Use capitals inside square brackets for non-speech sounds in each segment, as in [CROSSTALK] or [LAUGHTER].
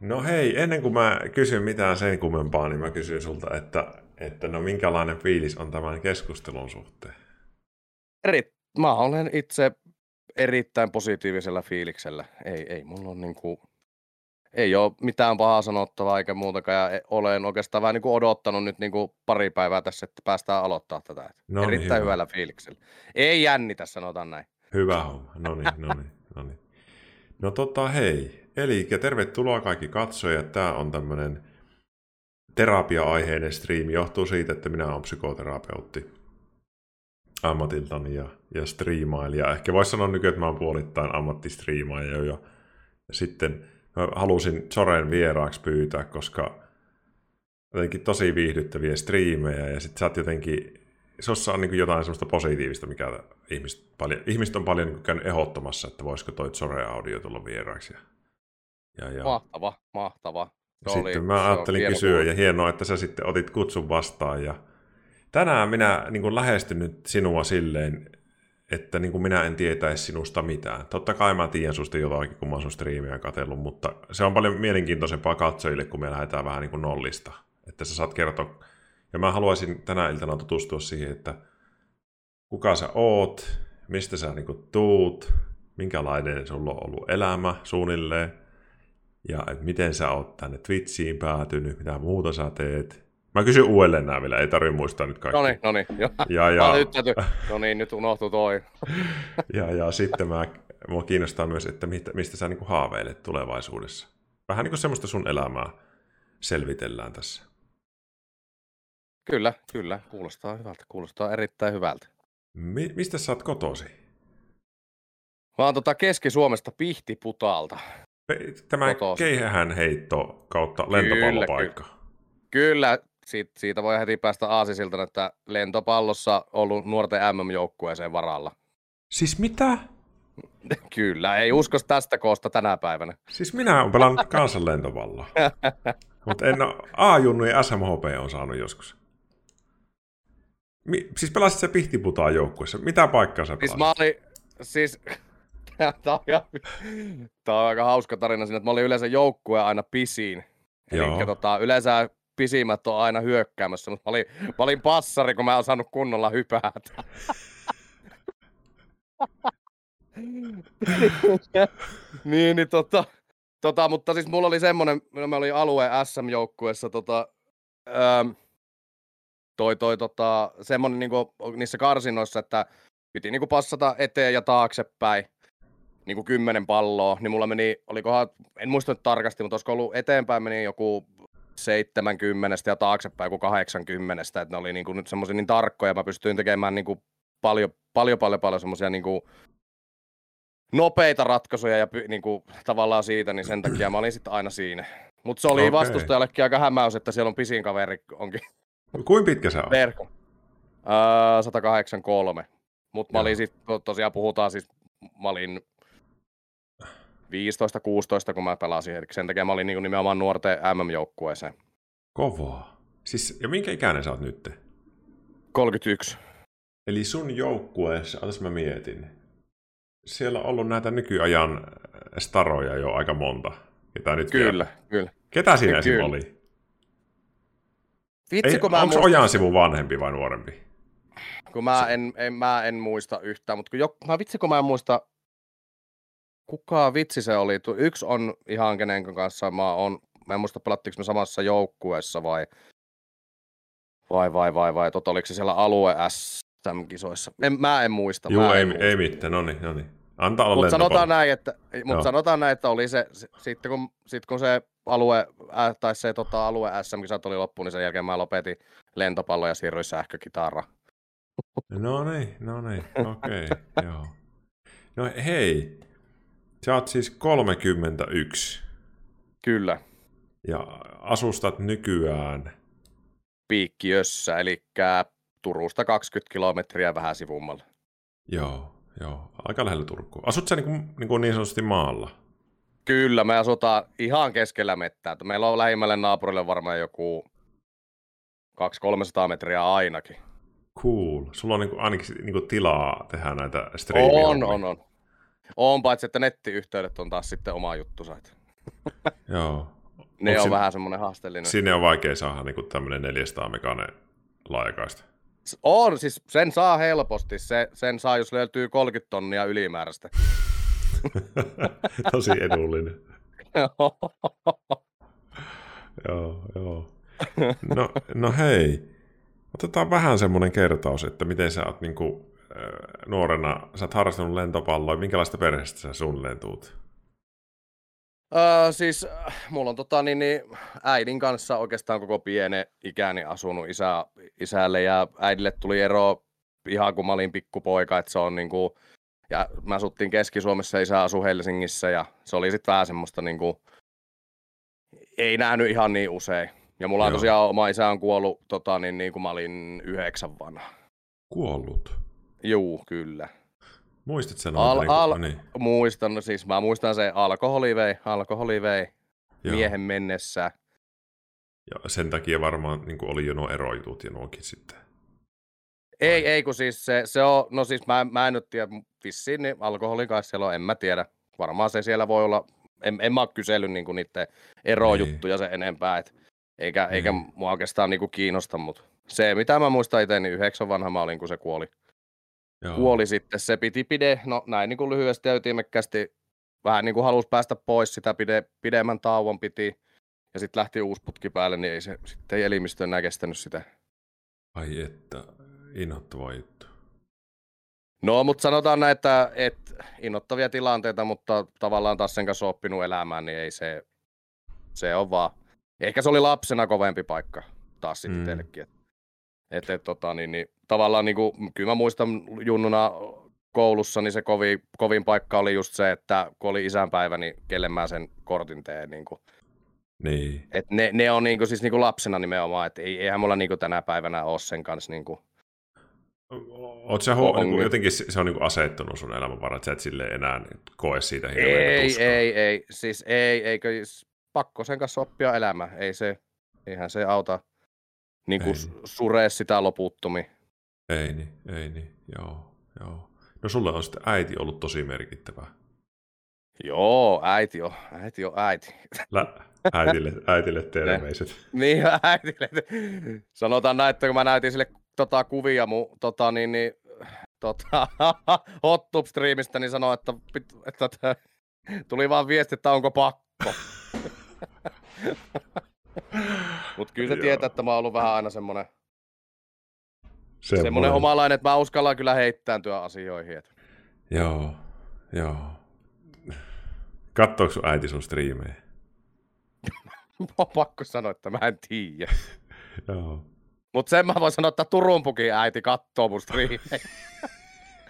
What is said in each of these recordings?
No hei, ennen kuin mä kysyn mitään sen kummempaa, niin mä kysyn sulta, että, että no minkälainen fiilis on tämän keskustelun suhteen? Eri, mä olen itse erittäin positiivisella fiiliksellä. Ei, ei mulla on niinku, ei ole mitään pahaa sanottavaa eikä muutakaan. Ja olen oikeastaan vähän niinku odottanut nyt niinku pari päivää tässä, että päästään aloittaa tätä. No niin, erittäin hyvä. hyvällä fiiliksellä. Ei jännitä, sanotaan näin. Hyvä homma. No niin, no niin, no niin. No tota hei, eli tervetuloa kaikki katsojat. Tämä on tämmöinen terapia-aiheinen striimi. Johtuu siitä, että minä olen psykoterapeutti ammatiltani ja, ja striimailija. Ehkä voisi sanoa nykyään, että mä oon puolittain ammattistriimaaja jo. Ja sitten mä halusin Soren vieraaksi pyytää, koska jotenkin tosi viihdyttäviä striimejä ja sitten sä oot jotenkin, sussa on niin jotain semmoista positiivista, mikä ihmiset, paljon, ihmiset on paljon niin käynyt ehdottomassa, että voisiko toi Sore Audio tulla vieraaksi. Ja, ja, ja. Mahtava, mahtava. Se Sitten oli, mä ajattelin kysyä, kuulla. ja hienoa, että sä sitten otit kutsun vastaan. Ja tänään minä niin kuin lähestyn nyt sinua silleen, että niin kuin minä en tietäisi sinusta mitään. Totta kai mä tiedän susta jotakin, kun mä oon sun striimiä katsellut, mutta se on paljon mielenkiintoisempaa katsojille, kun me lähdetään vähän niin kuin nollista. Että sä saat kertoa. Ja mä haluaisin tänä iltana tutustua siihen, että kuka sä oot, mistä sä niin kuin tuut, minkälainen sulla on ollut elämä suunnilleen, ja että miten sä oot tänne Twitchiin päätynyt, mitä muuta sä teet. Mä kysyn uudelleen nämä vielä, ei tarvitse muistaa nyt kaikki. No niin, no niin. Ja, Ja. no niin, nyt unohtui toi. [LAUGHS] ja, ja sitten mä, mua kiinnostaa myös, että mistä, mistä sä niin haaveilet tulevaisuudessa. Vähän niin kuin semmoista sun elämää selvitellään tässä. Kyllä, kyllä. Kuulostaa hyvältä. Kuulostaa erittäin hyvältä. Mi- mistä sä oot kotosi? Mä oon tota Keski-Suomesta Pihtiputaalta. Tämä keihähän heitto kautta Kyllä, lentopallopaikka. Kyllä, siitä, siitä voi heti päästä aasisilta, että lentopallossa ollut nuorten MM-joukkueeseen varalla. Siis mitä? [LAUGHS] Kyllä, ei uskos tästä koosta tänä päivänä. Siis minä olen pelannut kansan lentopalloa. [LAUGHS] Mutta en ole A-junnu ja SMHP on saanut joskus. Mi- siis pelasit se Pihtiputaan joukkueessa. Mitä paikkaa sä Siis pelasit? mä olin, siis, [LAUGHS] tää on, ihan- on aika hauska tarina siinä, että mä olin yleensä joukkue aina pisiin. Eli tota, yleensä pisimmät on aina hyökkäämässä, mutta mä olin, mä olin passari, kun mä en osannut kunnolla hypätä. [LAUGHS] niin, niin tota, tota, mutta siis mulla oli semmonen, mä olin alue SM-joukkueessa tota, öö, toi, toi tota, semmonen niinku niissä karsinoissa, että piti niinku passata eteen ja taaksepäin niinku kymmenen palloa, niin mulla meni, olikohan, en muista nyt tarkasti, mutta olisiko ollut eteenpäin meni joku 70 ja taaksepäin joku 80, että ne oli niinku nyt semmoisia niin tarkkoja, mä pystyin tekemään niinku paljon, paljon, paljon, paljon semmoisia niinku nopeita ratkaisuja ja py, niinku, tavallaan siitä, niin sen takia mä olin sitten aina siinä. Mutta se oli okay. vastustajallekin aika hämäys, että siellä on pisin kaveri onkin Kuinka pitkä sä oot? verkko. Öö, 183. Mutta mä olin sit, to- tosiaan puhutaan siis, mä olin 15-16, kun mä pelasin, eli sen takia mä olin niinku nimenomaan nuorten MM-joukkueeseen. Kovaa. Siis, ja minkä ikäinen sä oot nyt? 31. Eli sun joukkueessa, otas mä mietin. Siellä on ollut näitä nykyajan staroja jo aika monta. Ketä nyt Kyllä, kyllä. Ketä siinä Kyllä. Oli? Vitsi, Ei, kun mä, onko muistan, Ojan sivu vanhempi vai nuorempi? kun mä, en, en, mä en muista yhtään, mutta kun jo, mä vitsi, kun mä en muista, kuka vitsi se oli. Yksi on ihan kenen kanssa mä oon, mä en muista pelattiinko me samassa joukkueessa vai, vai, vai, vai, vai, tota, oliko se siellä alue SM-kisoissa. En, mä en muista. Joo, mä ei, en muista. ei mitään, no niin, no niin. Antaa olla Mutta sanotaan näin, että, mut sanotaan näin, että oli se, sitten, kun, sit kun se alue, äh, tai se tota, alue SM-kisat oli loppu, niin sen jälkeen mä lopetin lentopallo ja siirryin sähkökitara. No niin, no niin, okei, [LAUGHS] joo. No hei, sä oot siis 31 Kyllä, ja asustat nykyään, Piikkiössä, eli Turusta 20 kilometriä vähän sivummalla. joo, joo, aika lähellä Turkua. Asut sä niin, kuin, niin, kuin niin sanotusti maalla? Kyllä, me asutaan ihan keskellä mettää. että Meillä on lähimmälle naapurille varmaan joku 200-300 metriä ainakin. Cool. Sulla on niin kuin, ainakin niin kuin tilaa tehdä näitä striimiä. On, on, on. On, paitsi että nettiyhteydet on taas sitten oma juttu. [LAUGHS] Joo. ne Onko on sin- vähän semmoinen haasteellinen. Sinne on vaikea saada niin tämmöinen 400 meganen laajakaista. On, siis sen saa helposti. Se, sen saa, jos löytyy 30 tonnia ylimääräistä. [LAUGHS] Tosi edullinen. [LAUGHS] joo, joo. No, no hei, otetaan vähän semmoinen kertaus, että miten sä oot niinku, nuorena, sä oot harrastanut lentopalloa, minkälaista perheestä sä suunnilleen tuut? Öö, siis äh, mulla on tota, niin, niin, äidin kanssa oikeastaan koko pienen ikäni asunut isä, isälle ja äidille tuli ero ihan kun mä olin pikkupoika, että se on niinku, ja mä asuttiin Keski-Suomessa ja isä asui Helsingissä ja se oli sitten vähän semmoista niinku, ei nähnyt ihan niin usein. Ja mulla on Joo. tosiaan oma isä on kuollut tota, niin, niin kun mä olin yhdeksän vanha. Kuollut. Juu, kyllä. Muistit sen? Al- niinku, al- niin, Muistan, no siis mä muistan se alkoholi vei, alkoholi vei joo. miehen mennessä. Ja sen takia varmaan niin oli jo nuo erojutut ja nuokin sitten. Ei, ei kun siis se, se on, no siis mä, mä en nyt tiedä, vissiin niin alkoholin kanssa siellä on, en mä tiedä. Varmaan se siellä voi olla, en, en mä oo kysellyt niinku niiden erojuttuja sen enempää, et, eikä, Niin. eikä mua oikeastaan niinku kiinnosta, mutta se mitä mä muistan itse, niin yhdeksän vanha mä olin, kun se kuoli. Joo. Kuoli sitten, se piti pide, no näin niin kuin lyhyesti ja ytimekkästi, vähän niin kuin halusi päästä pois, sitä pide, pidemmän tauon piti, ja sitten lähti uusi putki päälle, niin ei se sitten ei elimistö enää kestänyt sitä. Ai että, inhottava juttu. No, mutta sanotaan näin, että, että innoittavia tilanteita, mutta tavallaan taas sen kanssa oppinut elämään, niin ei se, se on vaan. Ehkä se oli lapsena kovempi paikka taas sitten Mm. teillekin. Et, et, et, tota, niin, niin, tavallaan niin kuin, kyllä mä muistan junnuna koulussa, niin se kovin, kovin paikka oli just se, että kun oli isänpäivä, niin kelle mä sen kortin teen. Niin kuin. Niin. Et ne, ne on niin kuin, siis niin kuin lapsena nimenomaan, että ei, eihän mulla niin kuin tänä päivänä ole sen kanssa niin kuin, Oot sä on niin jotenkin se on niin asettunut sun elämän varaan, että sä et sille enää koe siitä hirveätä Ei, tuskaa. ei, ei, siis ei, eikö pakko sen kanssa oppia elämä, ei se, eihän se auta niin Ei. kuin suree sitä loputtomiin. Ei niin, ei niin, joo, joo. No sulle on sitten äiti ollut tosi merkittävä. Joo, äiti on, äiti on äiti. Lä- äitille, äitille terveiset. [LAUGHS] niin, äitille. Sanotaan näin, että kun mä näytin sille tota, kuvia mun tota, niin, niin, tota, [LAUGHS] hot tub streamista, niin sanoi, että, että, että tuli vaan viesti, että onko pakko. [LAUGHS] Mutta kyllä se tietää, että mä oon ollut vähän aina semmoinen Semmoinen. Semmoinen omalainen, että mä uskallan kyllä heittääntyä asioihin. Et. Joo, joo. Kattooko sun äiti sun striimejä? [LAUGHS] On pakko sanoa, että mä en tiedä. [LAUGHS] Joo. Mutta sen mä voin sanoa, että Turun pukin äiti kattoo mun striimejä. [LAUGHS]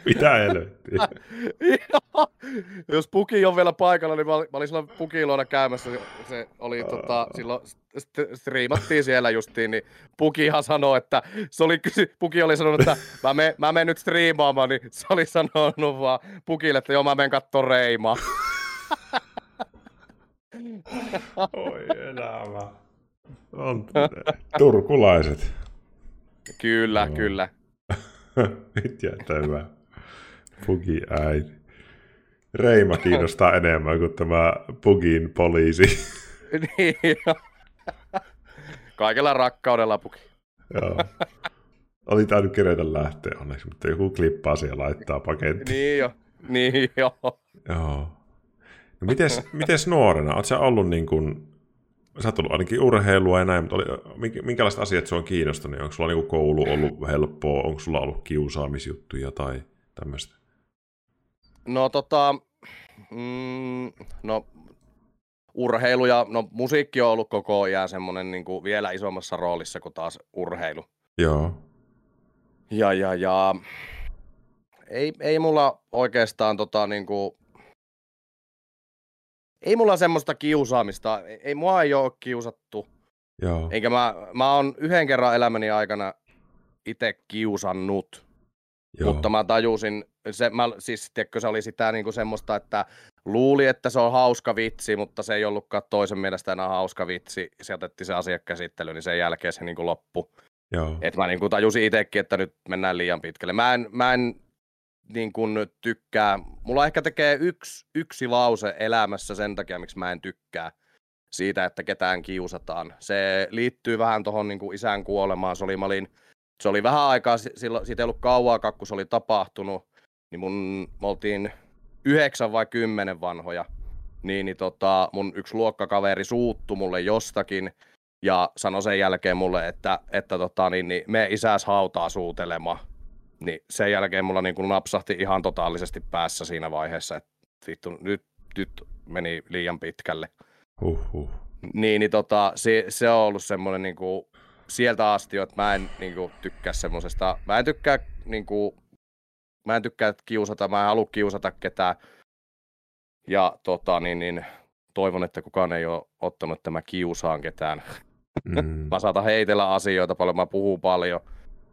Mitä helvettiä? [LAUGHS] Jos puki on vielä paikalla, niin mä olin, mä olin silloin pukiluona käymässä. Se, oli tota, silloin st- striimattiin siellä justiin, niin Pukihan sanoi, että se oli Puki oli sanonut, että mä, me, mä menen nyt striimaamaan, niin se oli sanonut vaan Pukille, että joo mä menen kattoo Reimaa. [LAUGHS] Oi elämä. On turkulaiset. Kyllä, Joo. kyllä. Nyt jättää hyvä. Pugi äiti. Reima kiinnostaa enemmän kuin tämä Pugin poliisi. [LAUGHS] niin, joo. Kaikella rakkaudella puki. Joo. Oli tainnut kerätä lähteä onneksi, mutta joku klippaa siellä laittaa paketti. Niin jo, niin jo. Joo. No mites, mites nuorena? Oletko ollut niin kuin, sä oot ollut ainakin urheilua ja näin, mutta oli, minkä- minkälaiset asiat sua on kiinnostanut? Onko sulla niin koulu ollut helppoa? Onko sulla ollut kiusaamisjuttuja tai tämmöistä? No tota, mm, no urheilu ja no musiikki on ollut koko ajan semmoinen niin kuin vielä isommassa roolissa kuin taas urheilu. Joo. Ja, ja, ja ei, ei mulla oikeastaan tota niin kuin, ei mulla semmoista kiusaamista, ei, ei mua ei ole kiusattu, Joo. eikä mä, mä oon yhden kerran elämäni aikana itse kiusannut, Joo. mutta mä tajusin, se, mä, siis tiedätkö, se oli sitä niin kuin semmoista, että luuli, että se on hauska vitsi, mutta se ei ollutkaan toisen mielestä enää hauska vitsi. Se otettiin se asiakäsittely, niin sen jälkeen se niin kuin loppui. Joo. Et mä niin kuin tajusin itsekin, että nyt mennään liian pitkälle. Mä en, mä en niin kuin tykkää, mulla ehkä tekee yksi, yksi lause elämässä sen takia, miksi mä en tykkää. siitä, että ketään kiusataan. Se liittyy vähän tuohon niin isän kuolemaan. Se oli, mä olin, se oli vähän aikaa, silloin, siitä ei ollut kauaa, kun se oli tapahtunut, niin mun, me oltiin yhdeksän vai kymmenen vanhoja. Niin, niin tota, mun yksi luokkakaveri suuttu mulle jostakin, ja sanoi sen jälkeen mulle, että, että tota, niin, niin, me isäs hautaa suutelemaan. Niin sen jälkeen mulla niin kuin napsahti ihan totaalisesti päässä siinä vaiheessa, että vittu, nyt, nyt meni liian pitkälle. Uhuh. Niin, niin tota, se, se on ollut semmoinen niin kuin, sieltä asti, että mä en niin kuin, tykkää semmoisesta, mä en tykkää niin kuin, mä en tykkää kiusata, mä en halua kiusata ketään. Ja tota, niin, niin, toivon, että kukaan ei ole ottanut, että mä kiusaan ketään. Mm. [LAUGHS] mä saatan heitellä asioita paljon, mä puhun paljon.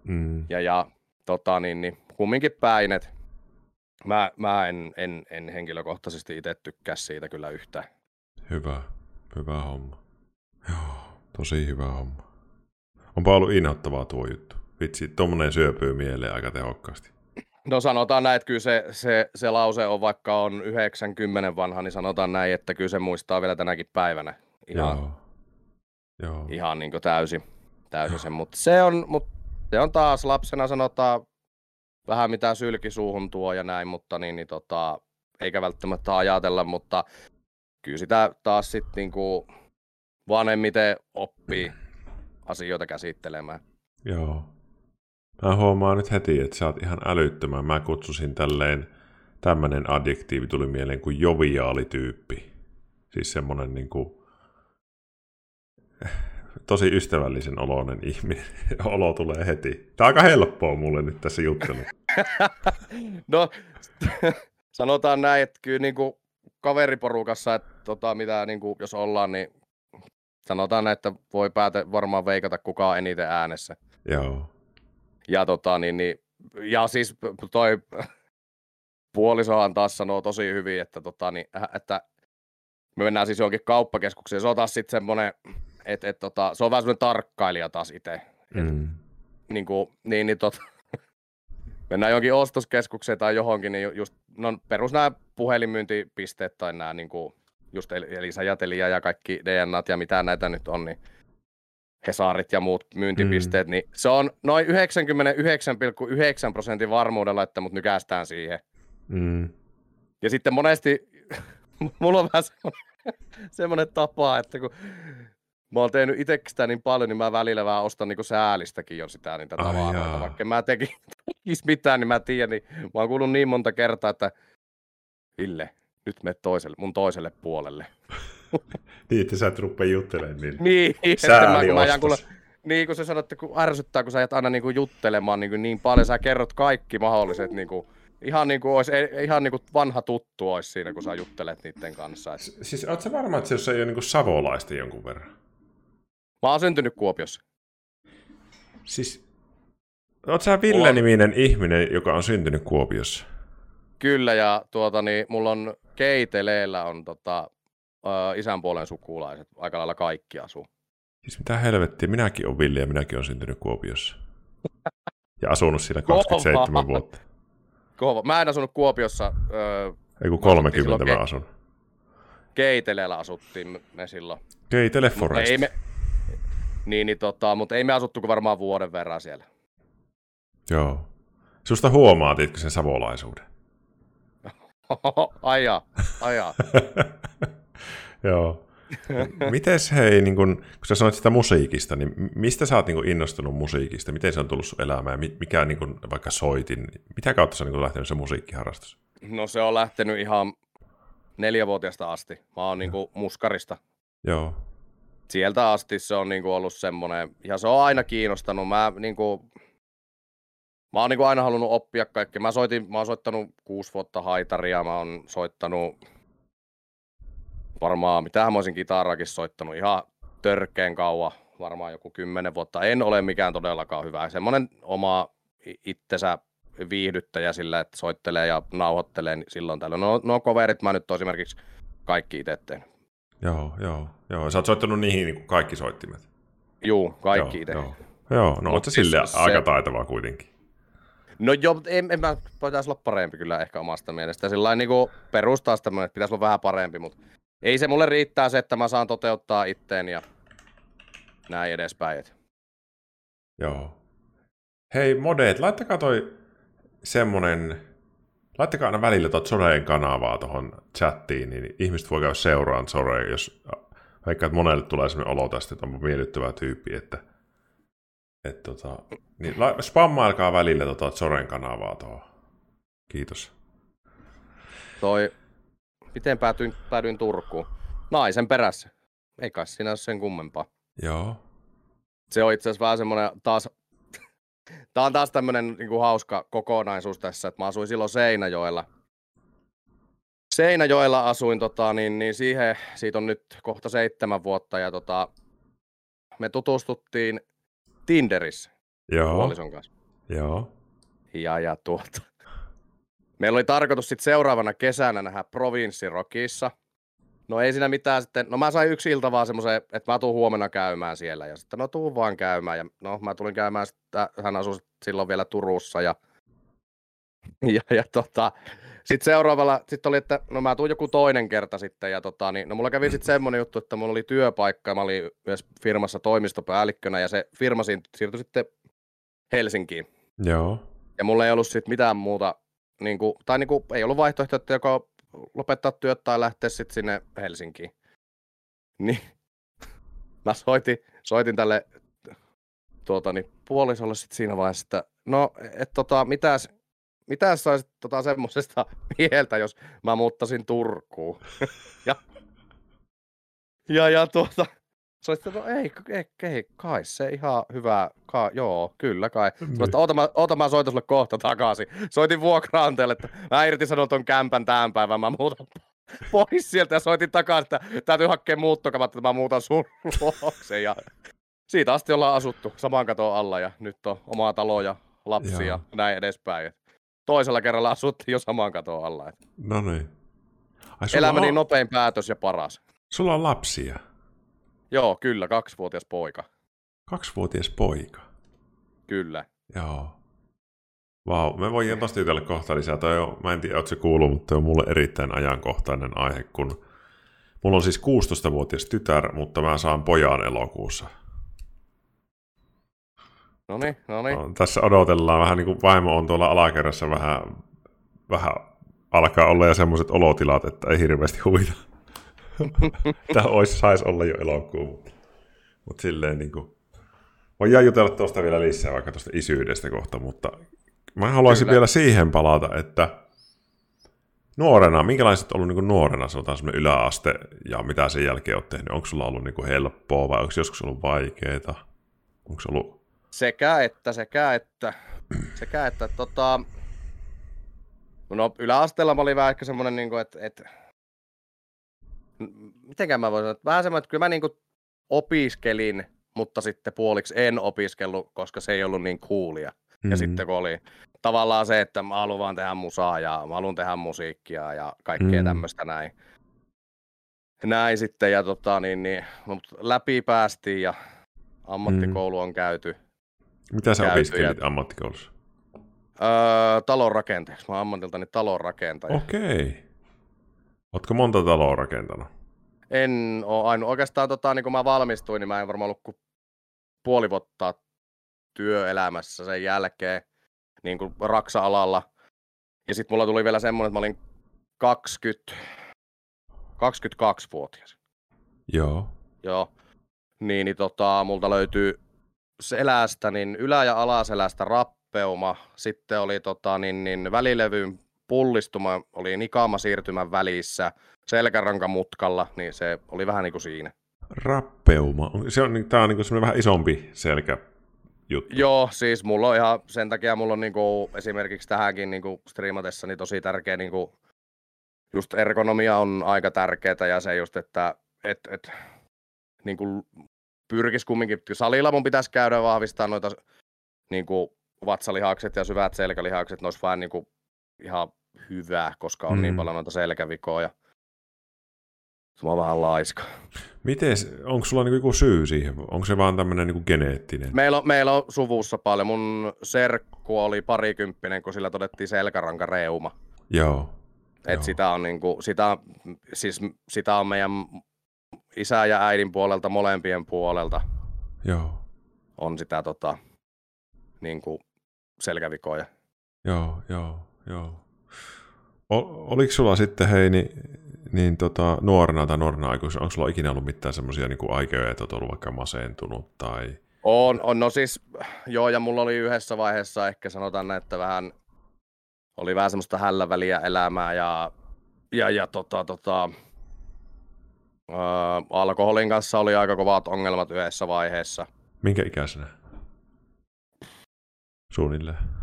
Mm. Ja, ja tota, niin, niin, kumminkin päin, että mä, mä en, en, en henkilökohtaisesti itse tykkää siitä kyllä yhtään. Hyvä, hyvä homma. Joo, tosi hyvä homma. Onpa ollut inhottavaa tuo juttu. Vitsi, tuommoinen syöpyy mieleen aika tehokkaasti. No sanotaan näin, että kyllä se, se, se lause on, vaikka on 90 vanha, niin sanotaan näin, että kyllä se muistaa vielä tänäkin päivänä. Ihan, Joo. Joo. ihan niin täysin, täysin sen. Mutta se, on, mut se on taas lapsena sanotaan vähän mitä sylki suuhun tuo ja näin, mutta niin, niin tota, eikä välttämättä ajatella, mutta kyllä sitä taas sitten niinku vanhemmiten oppii [CLEARS THROAT] asioita käsittelemään. Joo. Mä huomaan nyt heti, että sä oot ihan älyttömän. Mä kutsusin tälleen, tämmönen adjektiivi tuli mieleen kuin joviaalityyppi. Siis semmonen niinku, tosi ystävällisen oloinen ihminen. [LAUGHS] Olo tulee heti. Tää on aika helppoa mulle nyt tässä juttelu. [LAUGHS] no, [LAUGHS] sanotaan näin, että kyllä niinku kaveriporukassa, että tota, mitä niinku, jos ollaan, niin sanotaan näin, että voi päätä varmaan veikata kukaan eniten äänessä. Joo. Ja, tota, niin, niin, ja siis toi puolisohan taas sanoo tosi hyvin, että, tota, niin, että me mennään siis johonkin kauppakeskukseen. Se on taas sitten semmoinen, että et, tota, se on vähän semmoinen tarkkailija taas itse. Mm. Niin, kuin, niin, niin tota, [LAUGHS] mennään johonkin ostoskeskukseen tai johonkin, niin just, no perus nämä puhelinmyyntipisteet tai nämä niin kuin, just Elisa Jatelia ja kaikki DNAt ja mitä näitä nyt on, niin Hesarit ja muut myyntipisteet, mm. niin se on noin 99,9 prosentin varmuudella, että mut nykästään siihen. Mm. Ja sitten monesti, [LAUGHS] mulla on vähän semmoinen, semmoinen tapa, että kun mä oon tehnyt itse sitä niin paljon, niin mä välillä vähän ostan niin säälistäkin jo sitä niitä tavaroita. Vaikka mä tekin [LAUGHS] mitään, niin mä tiedän, niin mä oon kuullut niin monta kertaa, että Ville, nyt me toiselle, mun toiselle puolelle. [LAUGHS] [LAUGHS] niin, että sä et rupea juttelemaan niille. Niin, että mä, kun mä kuule, niin kuin se sanoo, että kun ärsyttää, kun sä jäät aina niin kuin juttelemaan niin, kuin niin paljon, sä kerrot kaikki mahdolliset, niin kuin, ihan niin kuin, olisi, ihan niin kuin vanha tuttu olisi siinä, kun sä juttelet niiden kanssa. Et... Siis oot sä varma, että se ei ole niin kuin savolaista jonkun verran? Mä oon syntynyt Kuopiossa. Siis, oot sä Ville-niminen ihminen, joka on syntynyt Kuopiossa? Kyllä, ja tuota, niin, mulla on Keiteleellä on tota, uh, isän puolen sukulaiset, aika lailla kaikki asuu. Siis mitä helvettiä, minäkin olen Ville ja minäkin olen syntynyt Kuopiossa. ja asunut siinä 27 Kova. vuotta. Kova. Mä en asunut Kuopiossa. Öö, Ei kun 30 mä asun. Keiteleellä asuttiin me silloin. Keitele Forest. Ei me, niin, niin tota, mutta ei me asuttu kuin varmaan vuoden verran siellä. Joo. Susta huomaa, tiedätkö sen savolaisuuden? [LAUGHS] aja, aja. [LAUGHS] Joo. Mites hei, niin kun, kun sä sanoit sitä musiikista, niin mistä sä oot niin kun, innostunut musiikista? Miten se on tullut sun elämään? Mikä niin kun, vaikka soitin? Mitä kautta se on niin lähtenyt se musiikkiharrastus? No se on lähtenyt ihan neljävuotiaasta asti. Mä oon niin kuin, muskarista. Joo. Sieltä asti se on niin kuin, ollut semmoinen, ja se on aina kiinnostanut. Mä, niin kuin, mä oon niin kuin, aina halunnut oppia kaikkea. Mä, soitin, mä oon soittanut kuusi vuotta haitaria, mä oon soittanut varmaan, mitä mä olisin kitarakin soittanut ihan törkeen kauan, varmaan joku kymmenen vuotta. En ole mikään todellakaan hyvä. Semmoinen oma itsensä viihdyttäjä sillä, että soittelee ja nauhoittelee niin silloin tällöin. No, no coverit mä nyt esimerkiksi kaikki itse teen. Joo, joo, joo. Sä oot soittanut niihin niin kuin kaikki soittimet? Juu, kaikki itse. Joo, joo. no oot sä sille se... aika taitavaa kuitenkin. No joo, en, en mä pitäisi olla parempi kyllä ehkä omasta mielestä. Sillä niin perustaa sitä, että pitäisi olla vähän parempi, mutta ei se mulle riittää se, että mä saan toteuttaa itteen ja näin edespäin. Joo. Hei modeet, laittakaa toi semmonen, laittakaa aina välillä tuot Soreen kanavaa tuohon chattiin, niin ihmiset voi käydä seuraan Soreen, jos vaikka että monelle tulee semmoinen olo tästä, että onpa miellyttävä tyyppi, että et tota, niin spammailkaa välillä tota Soren kanavaa tuohon. Kiitos. Toi, miten päätyin, päädyin Turkuun? Naisen perässä. Ei kai siinä ole sen kummempaa. Joo. Se on itse asiassa vähän semmoinen taas [LAUGHS] Tämä on taas tämmöinen niin kuin hauska kokonaisuus tässä, että mä asuin silloin Seinäjoella. Seinäjoella asuin, tota, niin, niin siihen, siitä on nyt kohta seitsemän vuotta, ja tota, me tutustuttiin Tinderissä Joo. puolison kanssa. Joo. Ja, ja tuota. Meillä oli tarkoitus sitten seuraavana kesänä nähdä provinssirokissa. No ei siinä mitään sitten, no mä sain yksi ilta vaan semmoisen, että mä tuun huomenna käymään siellä. Ja sitten no tuun vaan käymään. Ja no mä tulin käymään, sitten, hän asui silloin vielä Turussa. Ja, [LAUGHS] ja, ja tota, sitten seuraavalla, sitten oli, että no mä tuun joku toinen kerta sitten. Ja tota, niin, no mulla kävi sitten semmoinen juttu, että mulla oli työpaikka ja mä olin myös firmassa toimistopäällikkönä. Ja se firma siirtyi sitten Helsinkiin. Joo. Ja mulla ei ollut sitten mitään muuta, niin kuin, tai niin kuin, ei ollut vaihtoehto, että joko lopettaa työt tai lähteä sitten sinne Helsinkiin. [LAUGHS] Niin mä soitin, soitin tälle tuota, niin puolisolle sitten siinä vaiheessa, että no, et tota, mitäs, mitäs saisit tota semmoisesta [LAUGHS] mieltä, jos mä muuttaisin Turkuun? [LAUGHS] ja, ja, ja tuota, se oli, no ei, ei, ei, kai se ihan hyvä, ka, joo, kyllä kai. Niin. Mutta oota, mä, oota, mä soitan sulle kohta takaisin. Soitin vuokraanteelle, että mä irtisanon ton kämpän tämän päivän, mä muutan [LAUGHS] pois sieltä ja soitin takaisin, että täytyy hakea muuttokamat, että mä muutan sun [LAUGHS] luokse. Ja siitä asti ollaan asuttu saman katon alla ja nyt on omaa taloa ja lapsia ja näin edespäin. Toisella kerralla asuttiin jo saman katon alla. No niin. Elämäni on... nopein päätös ja paras. Sulla on lapsia? Joo, kyllä, kaksivuotias poika. Kaksivuotias poika? Kyllä. Joo. Vau, wow. me voidaan tosta jutella kohta lisää. Toi on, mä en tiedä, ootko se kuullut, mutta on mulle erittäin ajankohtainen aihe, kun mulla on siis 16-vuotias tytär, mutta mä saan pojan elokuussa. No niin, no niin. Tässä odotellaan vähän niin kuin vaimo on tuolla alakerrassa vähän, vähän alkaa olla ja semmoiset olotilat, että ei hirveästi huvita. [LAUGHS] Tämä olisi, saisi olla jo elokuun, mutta, mutta silleen niin kuin, voidaan jutella tuosta vielä lisää, vaikka tuosta isyydestä kohta, mutta mä haluaisin Kyllä. vielä siihen palata, että nuorena, minkälaiset ollut niin nuorena, sanotaan semmoinen yläaste ja mitä sen jälkeen olet tehnyt? Onko sulla ollut niin kuin helppoa vai onko joskus ollut vaikeaa? Onko se ollut... Sekä että, sekä että, sekä että tota, no yläasteella mä olin vähän ehkä semmoinen, niin kuin, että, että mitenkään mä voisin sanoa, vähän semmoinen, että kyllä mä niinku opiskelin, mutta sitten puoliksi en opiskellut, koska se ei ollut niin coolia. Mm-hmm. Ja sitten kun oli tavallaan se, että mä haluan vaan tehdä musaa ja mä haluan tehdä musiikkia ja kaikkea mm-hmm. tämmöistä näin. Näin sitten, ja tota, niin, niin, mutta läpi päästiin ja ammattikoulu on käyty. Mitä sä käyty opiskelit ja... ammattikoulussa? Öö, talonrakentajaksi. Mä oon ammatiltani talonrakentaja. Okei. Okay. Ootko monta taloa rakentanut? En ole ainoa. Oikeastaan tota, niin kun mä valmistuin, niin mä en varmaan ollut kuin puoli vuotta työelämässä sen jälkeen niin kuin raksa-alalla. Ja sitten mulla tuli vielä semmoinen, että mä olin 20, 22-vuotias. Joo. Joo. Niin, niin tota, multa löytyy selästä, niin ylä- ja alaselästä rappeuma. Sitten oli tota, niin, niin välilevyn pullistuma oli nikaama siirtymän välissä selkärankamutkalla, niin se oli vähän niin kuin siinä. Rappeuma. Se on, tämä on niin kuin vähän isompi selkä juttu. Joo, siis mulla on ihan, sen takia mulla on niin kuin, esimerkiksi tähänkin niin kuin striimatessa niin tosi tärkeä, niin kuin, just ergonomia on aika tärkeää ja se just, että et, et, niin kuin pyrkis kumminkin, salilla mun pitäisi käydä vahvistaa noita niin kuin vatsalihakset ja syvät selkälihakset, ne olisi vaan niin kuin ihan hyvä, koska on niin mm. niin paljon noita selkävikoja. Se on vähän laiska. Miten, onko sulla niinku joku syy siihen? Onko se vaan tämmöinen niinku geneettinen? Meillä on, meillä on suvussa paljon. Mun serkku oli parikymppinen, kun sillä todettiin selkärankareuma. Joo. Et sitä on niinku, sitä, siis sitä on meidän isä ja äidin puolelta, molempien puolelta. Joo. On sitä tota, niinku, selkävikoja. Joo, joo, joo. Oliko sulla sitten, hei, niin, niin tota, nuorena tai nuorena aikuisena, onko sulla ikinä ollut mitään semmoisia niin aikeja, että olet ollut vaikka masentunut tai... On, on, no siis, joo, ja mulla oli yhdessä vaiheessa ehkä sanotaan, että vähän, oli vähän semmoista hälläväliä elämää ja, ja, ja tota, tota, ö, alkoholin kanssa oli aika kovat ongelmat yhdessä vaiheessa. Minkä ikäisenä? Suunnilleen.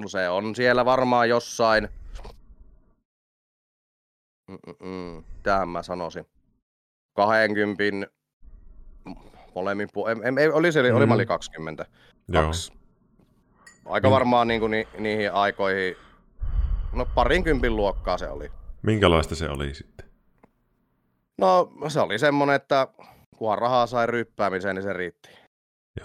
No se on siellä varmaan jossain. Tähän mä sanoisin. 20 molemmin puolin. Oli se, mm. oli, mä oli 20. Joo. Kaksi. Aika Min... varmaan niin kuin ni, niihin aikoihin, no parinkympin luokkaa se oli. Minkälaista se oli sitten? No se oli semmonen, että kunhan rahaa sai ryppäämiseen, niin se riitti.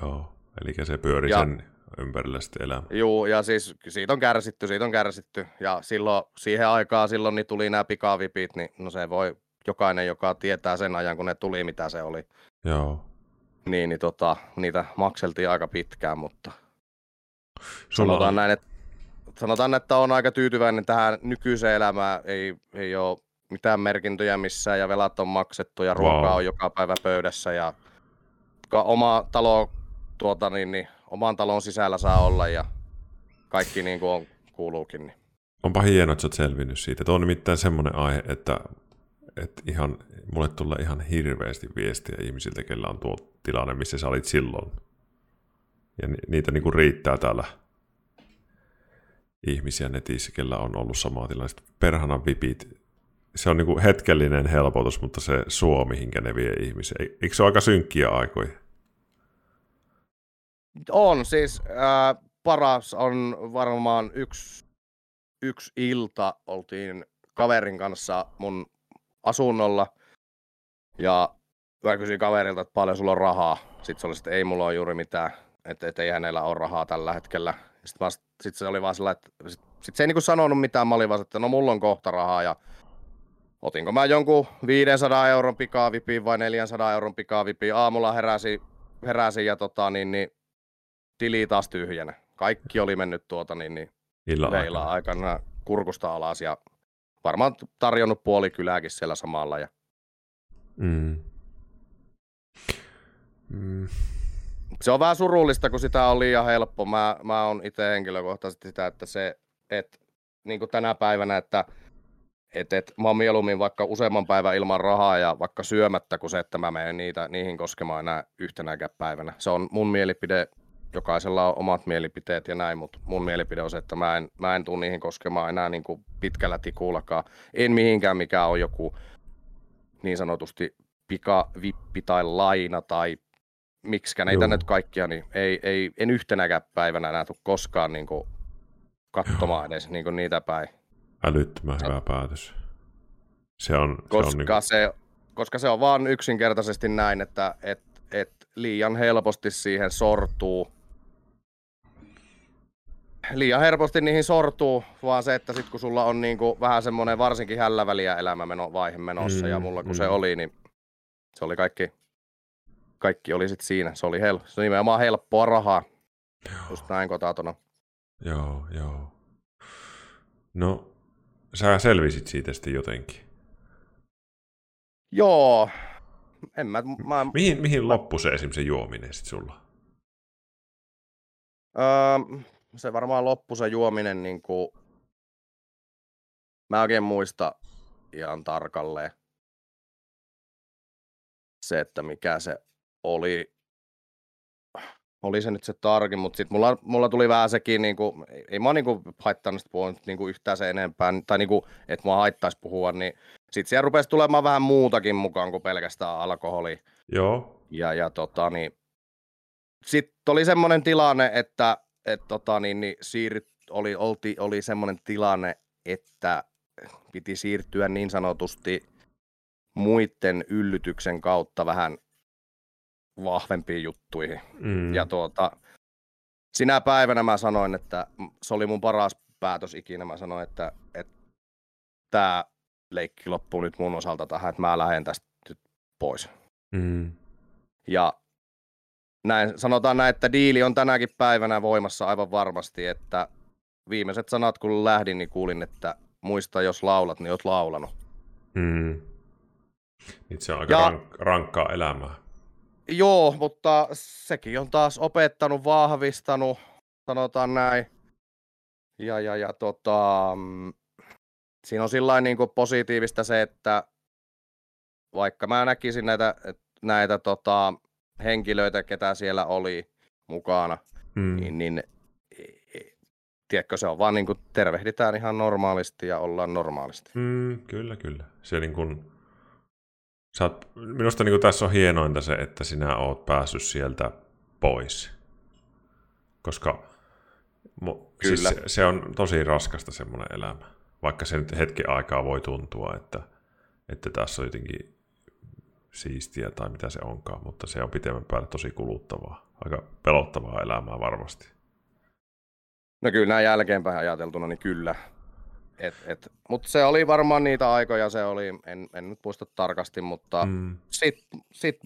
Joo, eli se pyöri ja, sen ympärillä sitten elämä. Joo, ja siis siitä on kärsitty, siitä on kärsitty. Ja silloin, siihen aikaan silloin niin tuli nämä pikavipit, niin no se voi jokainen, joka tietää sen ajan, kun ne tuli, mitä se oli. Joo. Niin, niin tota, niitä makseltiin aika pitkään, mutta Sulla sanotaan, on... näin, että, sanotaan, että on aika tyytyväinen tähän nykyiseen elämään. Ei, ei ole mitään merkintöjä missään ja velat on maksettu ja ruokaa wow. on joka päivä pöydässä ja oma talo tuota, niin, niin, oman talon sisällä saa olla ja kaikki niin kuin on, kuuluukin. Niin. Onpa hienoa, että sä oot selvinnyt siitä. Tuo on nimittäin semmoinen aihe, että, että ihan, mulle tulee ihan hirveästi viestiä ihmisiltä, kellä on tuo tilanne, missä sä olit silloin. Ja ni, niitä niin kuin riittää täällä ihmisiä netissä, kellä on ollut samaa tilanne. Perhanan vipit, se on niin kuin hetkellinen helpotus, mutta se suo, mihinkä ne vie ihmisiä. Eikö se ole aika synkkiä aikoja? On, siis äh, paras on varmaan yksi, yksi ilta, oltiin kaverin kanssa mun asunnolla, ja mä kysyin kaverilta, että paljon sulla on rahaa. Sitten se oli, että ei mulla ole juuri mitään, että, että ei hänellä ole rahaa tällä hetkellä. Sitten sit se oli vaan sillä, että sit, sit se ei niinku sanonut mitään, mä olin vaan, että no mulla on kohta rahaa, ja otinko mä jonkun 500 euron pikavipin vai 400 euron pikavipin. Aamulla heräsi, heräsi ja tota, niin, niin, tili taas tyhjänä. Kaikki oli mennyt tuota niin, niin Illan aikana kurkusta alas ja varmaan tarjonnut puoli kylääkin siellä samalla. Ja... Mm. Mm. Se on vähän surullista, kun sitä on liian helppo. Mä, mä oon itse henkilökohtaisesti sitä, että se, että niin kuin tänä päivänä, että et, et, mä oon mieluummin vaikka useamman päivän ilman rahaa ja vaikka syömättä, kuin se, että mä menen niitä, niihin koskemaan enää yhtenäkään päivänä. Se on mun mielipide jokaisella on omat mielipiteet ja näin, mutta mun mielipide on se, että mä en, mä en tule niihin koskemaan enää niin kuin pitkällä tikullakaan. En mihinkään, mikä on joku niin sanotusti pikavippi tai laina tai miksikä näitä nyt kaikkia, niin ei, ei, en yhtenäkään päivänä enää tule koskaan niin kuin katsomaan edes niin kuin niitä päin. Älyttömän hyvä päätös. Se on, koska, se on niin se, koska se on vaan yksinkertaisesti näin, että et, et liian helposti siihen sortuu liian helposti niihin sortuu, vaan se, että sitten kun sulla on niinku vähän semmoinen varsinkin hälläväliä elämävaihe menossa, mm, ja mulla kun mm. se oli, niin se oli kaikki, kaikki oli sitten siinä. Se oli, hel- se oli nimenomaan helppoa rahaa. Joo. Just näin kotatona. Joo, joo. No, sä selvisit siitä sitten jotenkin. Joo. En mä, mä... Mihin, mihin loppui se esimerkiksi se juominen sitten sulla? Öö, se varmaan loppu se juominen, niin kuin, mä oikein muista ihan tarkalleen se, että mikä se oli. Oli se nyt se tarkin, mutta sitten mulla, mulla tuli vähän sekin, niin kuin, ei mä niin haittanut puhua niin kuin yhtään se enempää, tai niin kuin, että mua haittaisi puhua, niin sitten siellä rupesi tulemaan vähän muutakin mukaan kuin pelkästään alkoholi. Joo. Ja, ja tota, niin, sitten oli semmoinen tilanne, että et, tota, niin, niin, siirryt, oli, olti, oli semmoinen tilanne, että piti siirtyä niin sanotusti muiden yllytyksen kautta vähän vahvempiin juttuihin. Mm. Ja tuota, sinä päivänä mä sanoin, että se oli mun paras päätös ikinä. Mä sanoin, että, että tämä leikki loppuu nyt mun osalta tähän, että mä lähden tästä nyt pois. Mm. Ja näin, sanotaan näin, että diili on tänäkin päivänä voimassa aivan varmasti, että viimeiset sanat kun lähdin, niin kuulin, että muista jos laulat, niin oot laulanut. Mm. Nyt se on aika ja... rank- rankkaa elämää. Joo, mutta sekin on taas opettanut, vahvistanut, sanotaan näin. Ja, ja, ja tota, mm, siinä on sillä niin positiivista se, että vaikka mä näkisin näitä, näitä tota, henkilöitä, ketä siellä oli mukana, mm. niin, niin e, e, tiedätkö, se on vaan niin kuin tervehditään ihan normaalisti ja ollaan normaalisti. Mm, kyllä, kyllä. Se niin kuin, sä oot, minusta niin kuin tässä on hienointa se, että sinä oot päässyt sieltä pois. Koska mo, siis se, se on tosi raskasta semmoinen elämä. Vaikka se nyt hetken aikaa voi tuntua, että, että tässä on jotenkin siistiä tai mitä se onkaan, mutta se on pitemmän päälle tosi kuluttavaa. Aika pelottavaa elämää varmasti. No kyllä näin jälkeenpäin ajateltuna, niin kyllä. Et, et, mutta se oli varmaan niitä aikoja, se oli, en, en nyt muista tarkasti, mutta mm. sitten sit,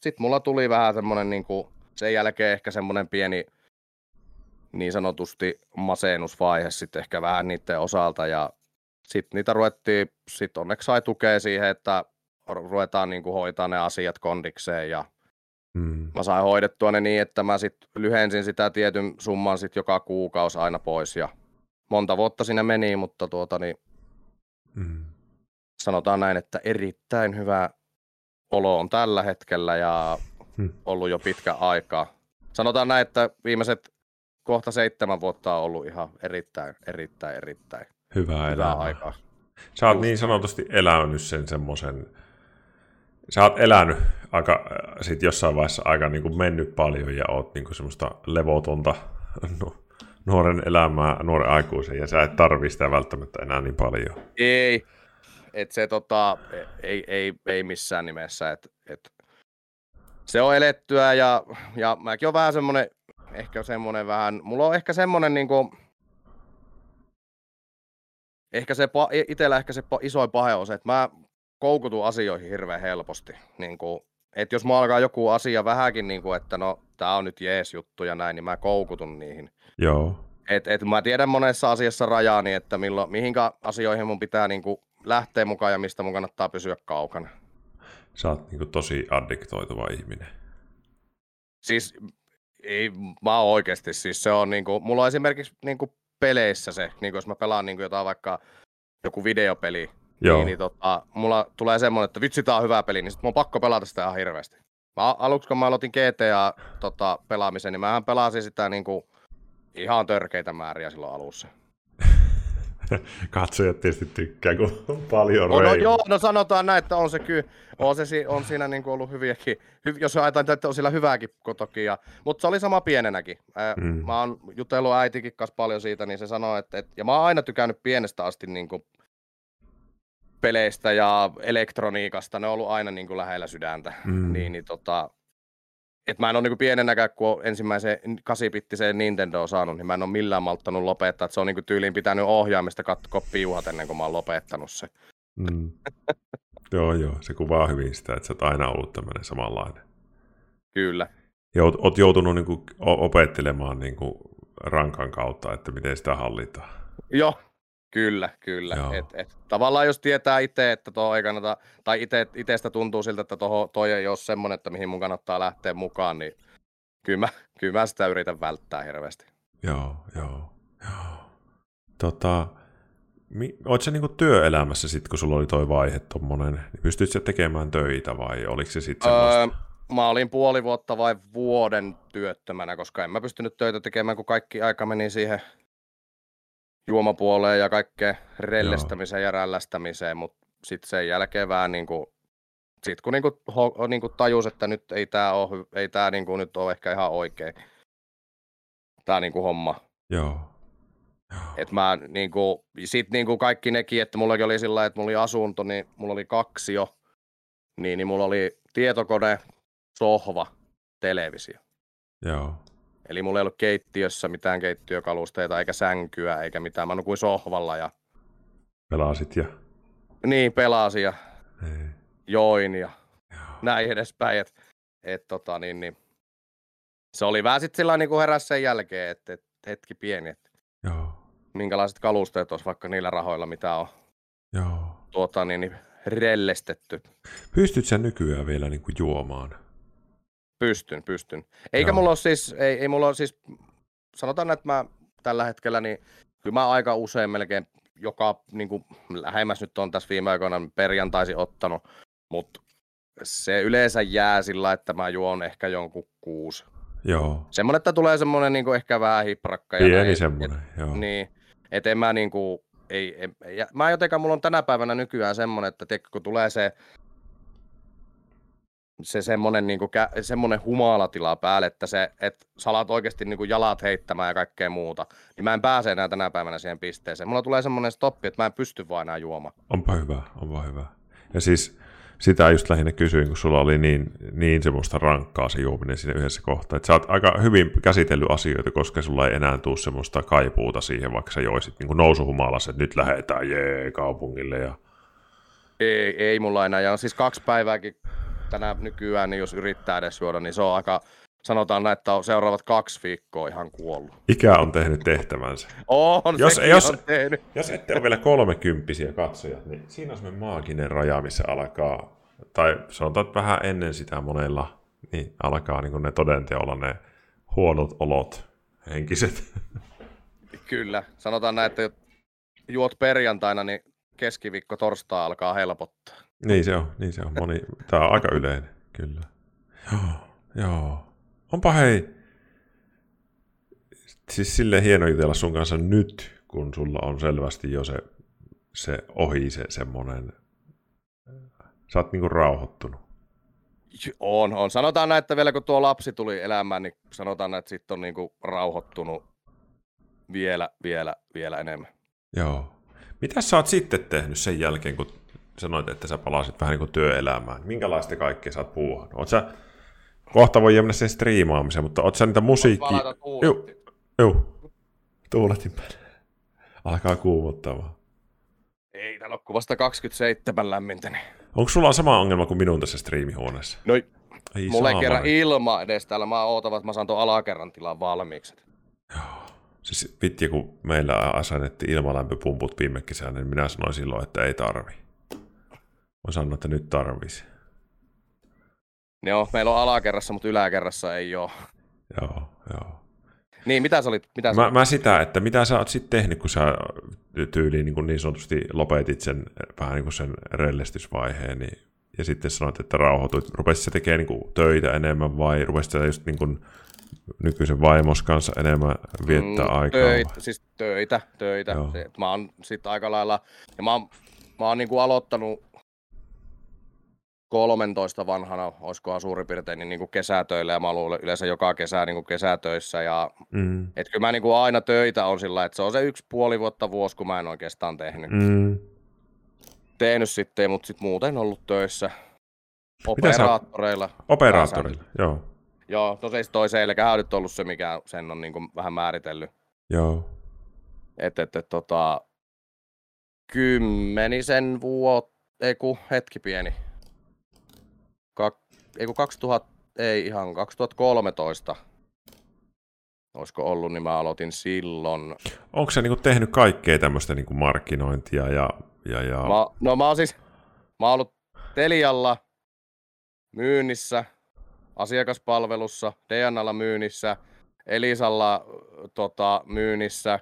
sit mulla tuli vähän semmoinen, niin kuin, sen jälkeen ehkä semmoinen pieni niin sanotusti masennusvaihe sitten ehkä vähän niiden osalta ja sitten niitä ruvettiin, sitten onneksi sai tukea siihen, että ruvetaan niin kuin hoitaa ne asiat kondikseen ja mm. mä sain hoidettua ne niin, että mä sitten lyhensin sitä tietyn summan sitten joka kuukausi aina pois ja monta vuotta siinä meni, mutta tuota niin, mm. sanotaan näin, että erittäin hyvä olo on tällä hetkellä ja mm. ollut jo pitkä aikaa. Sanotaan näin, että viimeiset kohta seitsemän vuotta on ollut ihan erittäin, erittäin, erittäin hyvää, hyvää aikaa. Sä oot niin sanotusti elänyt sen semmoisen sä oot elänyt aika, äh, sit jossain vaiheessa aika niin kuin mennyt paljon ja oot niin kuin semmoista levotonta [LAUGHS] nuoren elämää, nuoren aikuisen, ja sä et tarvi sitä välttämättä enää niin paljon. Ei, et se tota, ei, ei, ei missään nimessä, et, et se on elettyä ja, ja mäkin on vähän semmonen, ehkä semmonen vähän, mulla on ehkä semmonen niinku, ehkä se, itellä ehkä se isoin pahe on se, että mä koukutun asioihin hirveän helposti. Niin kuin, että jos mä alkaa joku asia vähänkin, niin kuin, että no, tää on nyt jees juttu ja näin, niin mä koukutun niihin. Joo. Et, et mä tiedän monessa asiassa rajaani, että milloin, mihinkä asioihin mun pitää niin kuin, lähteä mukaan ja mistä mun kannattaa pysyä kaukana. Sä oot niin kuin, tosi addiktoituva ihminen. Siis ei, mä oon oikeasti, siis se on niin kuin, mulla on esimerkiksi niin kuin peleissä se, niin kuin jos mä pelaan niin kuin jotain vaikka joku videopeli, Joo. Niin, niin tota, mulla tulee semmoinen, että vitsi, tää on hyvä peli, niin sit mun on pakko pelata sitä ihan hirveästi. Mä, aluksi kun mä aloitin GTA tota, pelaamisen, niin mähän pelasin sitä niinku ihan törkeitä määriä silloin alussa. [LAUGHS] Katsojat tietysti tykkää, kun on paljon no, no, joo, no sanotaan näin, että on se kyllä, on, se, on siinä niinku ollut hyviäkin, hy, jos ajatellaan, että on sillä hyvääkin toki, ja, mutta se oli sama pienenäkin. Mm. Mä oon jutellut äitikin kanssa paljon siitä, niin se sanoi, että, että ja mä oon aina tykännyt pienestä asti niinku peleistä ja elektroniikasta, ne on ollut aina niin kuin lähellä sydäntä. Mm. Niin, niin tota, et mä en ole niin pienenäkään, kun olen ensimmäisen 8-bittiseen Nintendo saanut, niin mä en ole millään malttanut lopettaa. Et se on niin tyyliin pitänyt ohjaamista katsoa piuhat ennen kuin mä oon lopettanut se. Mm. [LAUGHS] joo, joo. Se kuvaa hyvin sitä, että sä oot aina ollut tämmöinen samanlainen. Kyllä. Ja oot, oot joutunut niin kuin opettelemaan niin kuin rankan kautta, että miten sitä hallitaan. Joo, Kyllä, kyllä. Et, et, tavallaan jos tietää itse, että tuo ei kannata, tai ite, itestä tuntuu siltä, että toho, toi ei ole semmoinen, että mihin mun kannattaa lähteä mukaan, niin kyllä mä, kyllä mä sitä yritän välttää hirveästi. Joo, joo, joo. Tota, mi, oot sä niinku työelämässä sitten, kun sulla oli toi vaihe tommonen, niin pystyit sä tekemään töitä vai oliko se sitten semmoista? Öö, mä olin puoli vuotta vai vuoden työttömänä, koska en mä pystynyt töitä tekemään, kun kaikki aika meni siihen juomapuoleen ja kaikkeen rellestämiseen Joo. ja rällästämiseen, mutta sitten sen jälkeen vähän niin kuin, sit kun niin kuin, ho, niin kuin tajus, että nyt ei tämä ole, ei tää niin kuin nyt ole ehkä ihan oikein, tämä niin kuin homma. Joo. Et mä niin kuin, sit niin kuin kaikki nekin, että mullakin oli sillä että mulla oli asunto, niin mulla oli kaksi jo, niin, niin mulla oli tietokone, sohva, televisio. Joo. Eli mulla ei ollut keittiössä mitään keittiökalusteita, eikä sänkyä, eikä mitään. Mä nukuin sohvalla ja Pelasit ja... niin pelasin ja Ei. join ja Joo. näin edespäin. Et, et, tota, niin, niin. Se oli vähän sitten sillä niin heräs sen jälkeen, että et, hetki pieni, että Joo. minkälaiset kalusteet olisi vaikka niillä rahoilla, mitä on Joo. tuota, niin, niin, rellestetty. Pystyt sä nykyään vielä niin kuin juomaan? Pystyn, pystyn. Eikä Joo. mulla ole siis, ei, ei mulla ole siis, sanotaan, että mä tällä hetkellä, niin kyllä mä aika usein melkein joka, niin kuin lähemmäs nyt on tässä viime aikoina perjantaisin ottanut, mutta se yleensä jää sillä, että mä juon ehkä jonkun kuusi. Joo. Semmoinen, että tulee semmoinen niin kuin ehkä vähän hiprakka. ja Pieni näin, semmoinen, joo. Et, niin, et en mä niinku, ei, ei, ja mä jotenkin, mulla on tänä päivänä nykyään semmoinen, että tiedätkö, kun tulee se, se semmoinen, niinku, kä- semmoinen humalatila päälle, että se, et sä alat oikeasti niinku jalat heittämään ja kaikkea muuta, niin mä en pääse enää tänä päivänä siihen pisteeseen. Mulla tulee semmoinen stoppi, että mä en pysty vaan enää juomaan. Onpa hyvä, onpa hyvä. Ja siis sitä just lähinnä kysyin, kun sulla oli niin, niin semmoista rankkaa se juominen siinä yhdessä kohtaa. Että sä oot aika hyvin käsitellyt asioita, koska sulla ei enää tule semmoista kaipuuta siihen, vaikka sä joisit niin nousuhumalassa, että nyt lähdetään jee kaupungille. Ja... Ei, ei mulla enää, ja on siis kaksi päivääkin tänä nykyään, niin jos yrittää edes juoda, niin se on aika, sanotaan näin, että on seuraavat kaksi viikkoa ihan kuollut. Ikä on tehnyt tehtävänsä. On, Jos- sekin jos- on tehnyt. Jos ette ole vielä kolmekymppisiä katsojat, niin siinä on semmoinen maaginen raja, missä alkaa, tai sanotaan, että vähän ennen sitä monella, niin alkaa niin ne todenteolla ne huonot olot, henkiset. Kyllä, sanotaan näin, että juot perjantaina, niin keskiviikko torstai alkaa helpottaa. Niin se on, niin se on. Moni, tämä on aika yleinen, kyllä. Joo, joo. Onpa hei, siis silleen hieno jutella sun kanssa nyt, kun sulla on selvästi jo se, se ohi se semmonen, sä oot niinku rauhoittunut. On, on. Sanotaan näin, että vielä kun tuo lapsi tuli elämään, niin sanotaan näin, että sitten on niinku rauhoittunut vielä, vielä, vielä enemmän. Joo. Mitä sä oot sitten tehnyt sen jälkeen, kun sanoit, että sä palasit vähän niin kuin työelämään? Minkälaista kaikkea sä oot puuhannut? Oot sä, kohta voi mennä sen striimaamiseen, mutta oot sä niitä musiikkia... Joo, tuulettiin. joo. Tuuletin päälle. Alkaa kuumottamaan. Ei, täällä on vasta 27 lämmintä. Niin. Onko sulla sama ongelma kuin minun tässä striimihuoneessa? No, Ei mulla ei kerran ilma edes täällä. Mä ootan, että mä saan tuon alakerran tilan valmiiksi. Siis vitsi, kun meillä asennettiin ilmalämpöpumput viime kesänä, niin minä sanoin silloin, että ei tarvi. Mä sanoin, että nyt tarvisi. Joo, meillä on alakerrassa, mutta yläkerrassa ei ole. Joo, joo. Niin, mitä sä olit? Mitä sä Mä, olit? mä sitä, että mitä sä oot sitten tehnyt, kun sä tyyliin niin, kuin niin sanotusti lopetit sen vähän niin kuin sen rellestysvaiheen, niin, ja sitten sanoit, että rauhoituit. Rupesit sä tekemään niin kuin töitä enemmän vai rupesit sä just niin kuin nykyisen vaimos kanssa enemmän viettää Mm, aikaa? Töitä, siis töitä, töitä. Joo. Se, että mä oon sit aika lailla, ja mä oon, mä oon niinku aloittanut 13 vanhana, olisikohan suurin piirtein, niin niinku kesätöillä, ja mä ollut yleensä joka kesä niinku kesätöissä, ja Mm, et kyllä mä niinku aina töitä on sillä, että se on se yksi puoli vuotta vuosi, kun mä en oikeastaan tehnyt, mm. tehnyt sitten, mutta sit muuten ollut töissä operaattoreilla. Operaattorilla, joo. Joo, no se toi selkähän on nyt ollut se, mikä sen on niinku vähän määritellyt. Joo. että et, et, tota, kymmenisen vuotta, ei kun hetki pieni. Ei kun 2000, ei ihan 2013 olisiko ollut, niin mä aloitin silloin. Onko sä niin kuin tehnyt kaikkea tämmöistä niin kuin markkinointia ja, ja, ja... Mä, no mä oon siis, mä oon ollut Telialla myynnissä, asiakaspalvelussa, DNAlla myynnissä, Elisalla tota, myynnissä.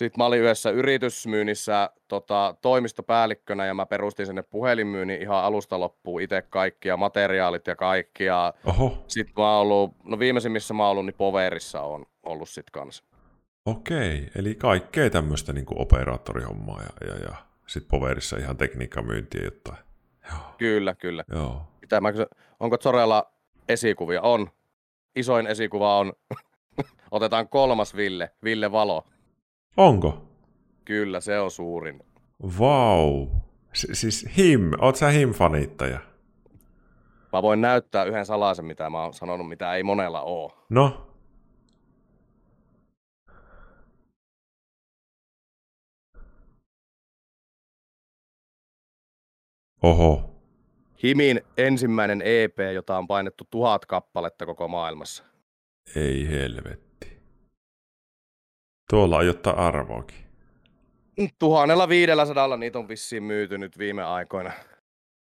Sitten mä olin yhdessä yritysmyynnissä tota, toimistopäällikkönä ja mä perustin sinne puhelinmyynnin ihan alusta loppuun itse kaikkia materiaalit ja kaikkia. Oho, Sitten mä oon ollut, no viimeisimmissä mä oon ollut, niin Poverissa on ollut sit kanssa. okei. Eli kaikkea tämmöistä niin operaattorihommaa ja, ja, ja sitten poverissa ihan tekniikkamyyntiä jotain. Joo, Kyllä, kyllä. joo. Mitä mä onko Zorella esikuvia? On. Isoin esikuva on, [LAUGHS] otetaan kolmas Ville, Ville Valo. Onko? Kyllä, se on suurin. Vau. Wow. Si- siis him, oot sä him-fanittaja? Mä voin näyttää yhden salaisen, mitä mä oon sanonut, mitä ei monella oo. No? Oho. Himin ensimmäinen EP, jota on painettu tuhat kappaletta koko maailmassa. Ei helvet. Tuolla on jotain arvoakin. Tuhannella viidellä sadalla niitä on vissiin myyty nyt viime aikoina.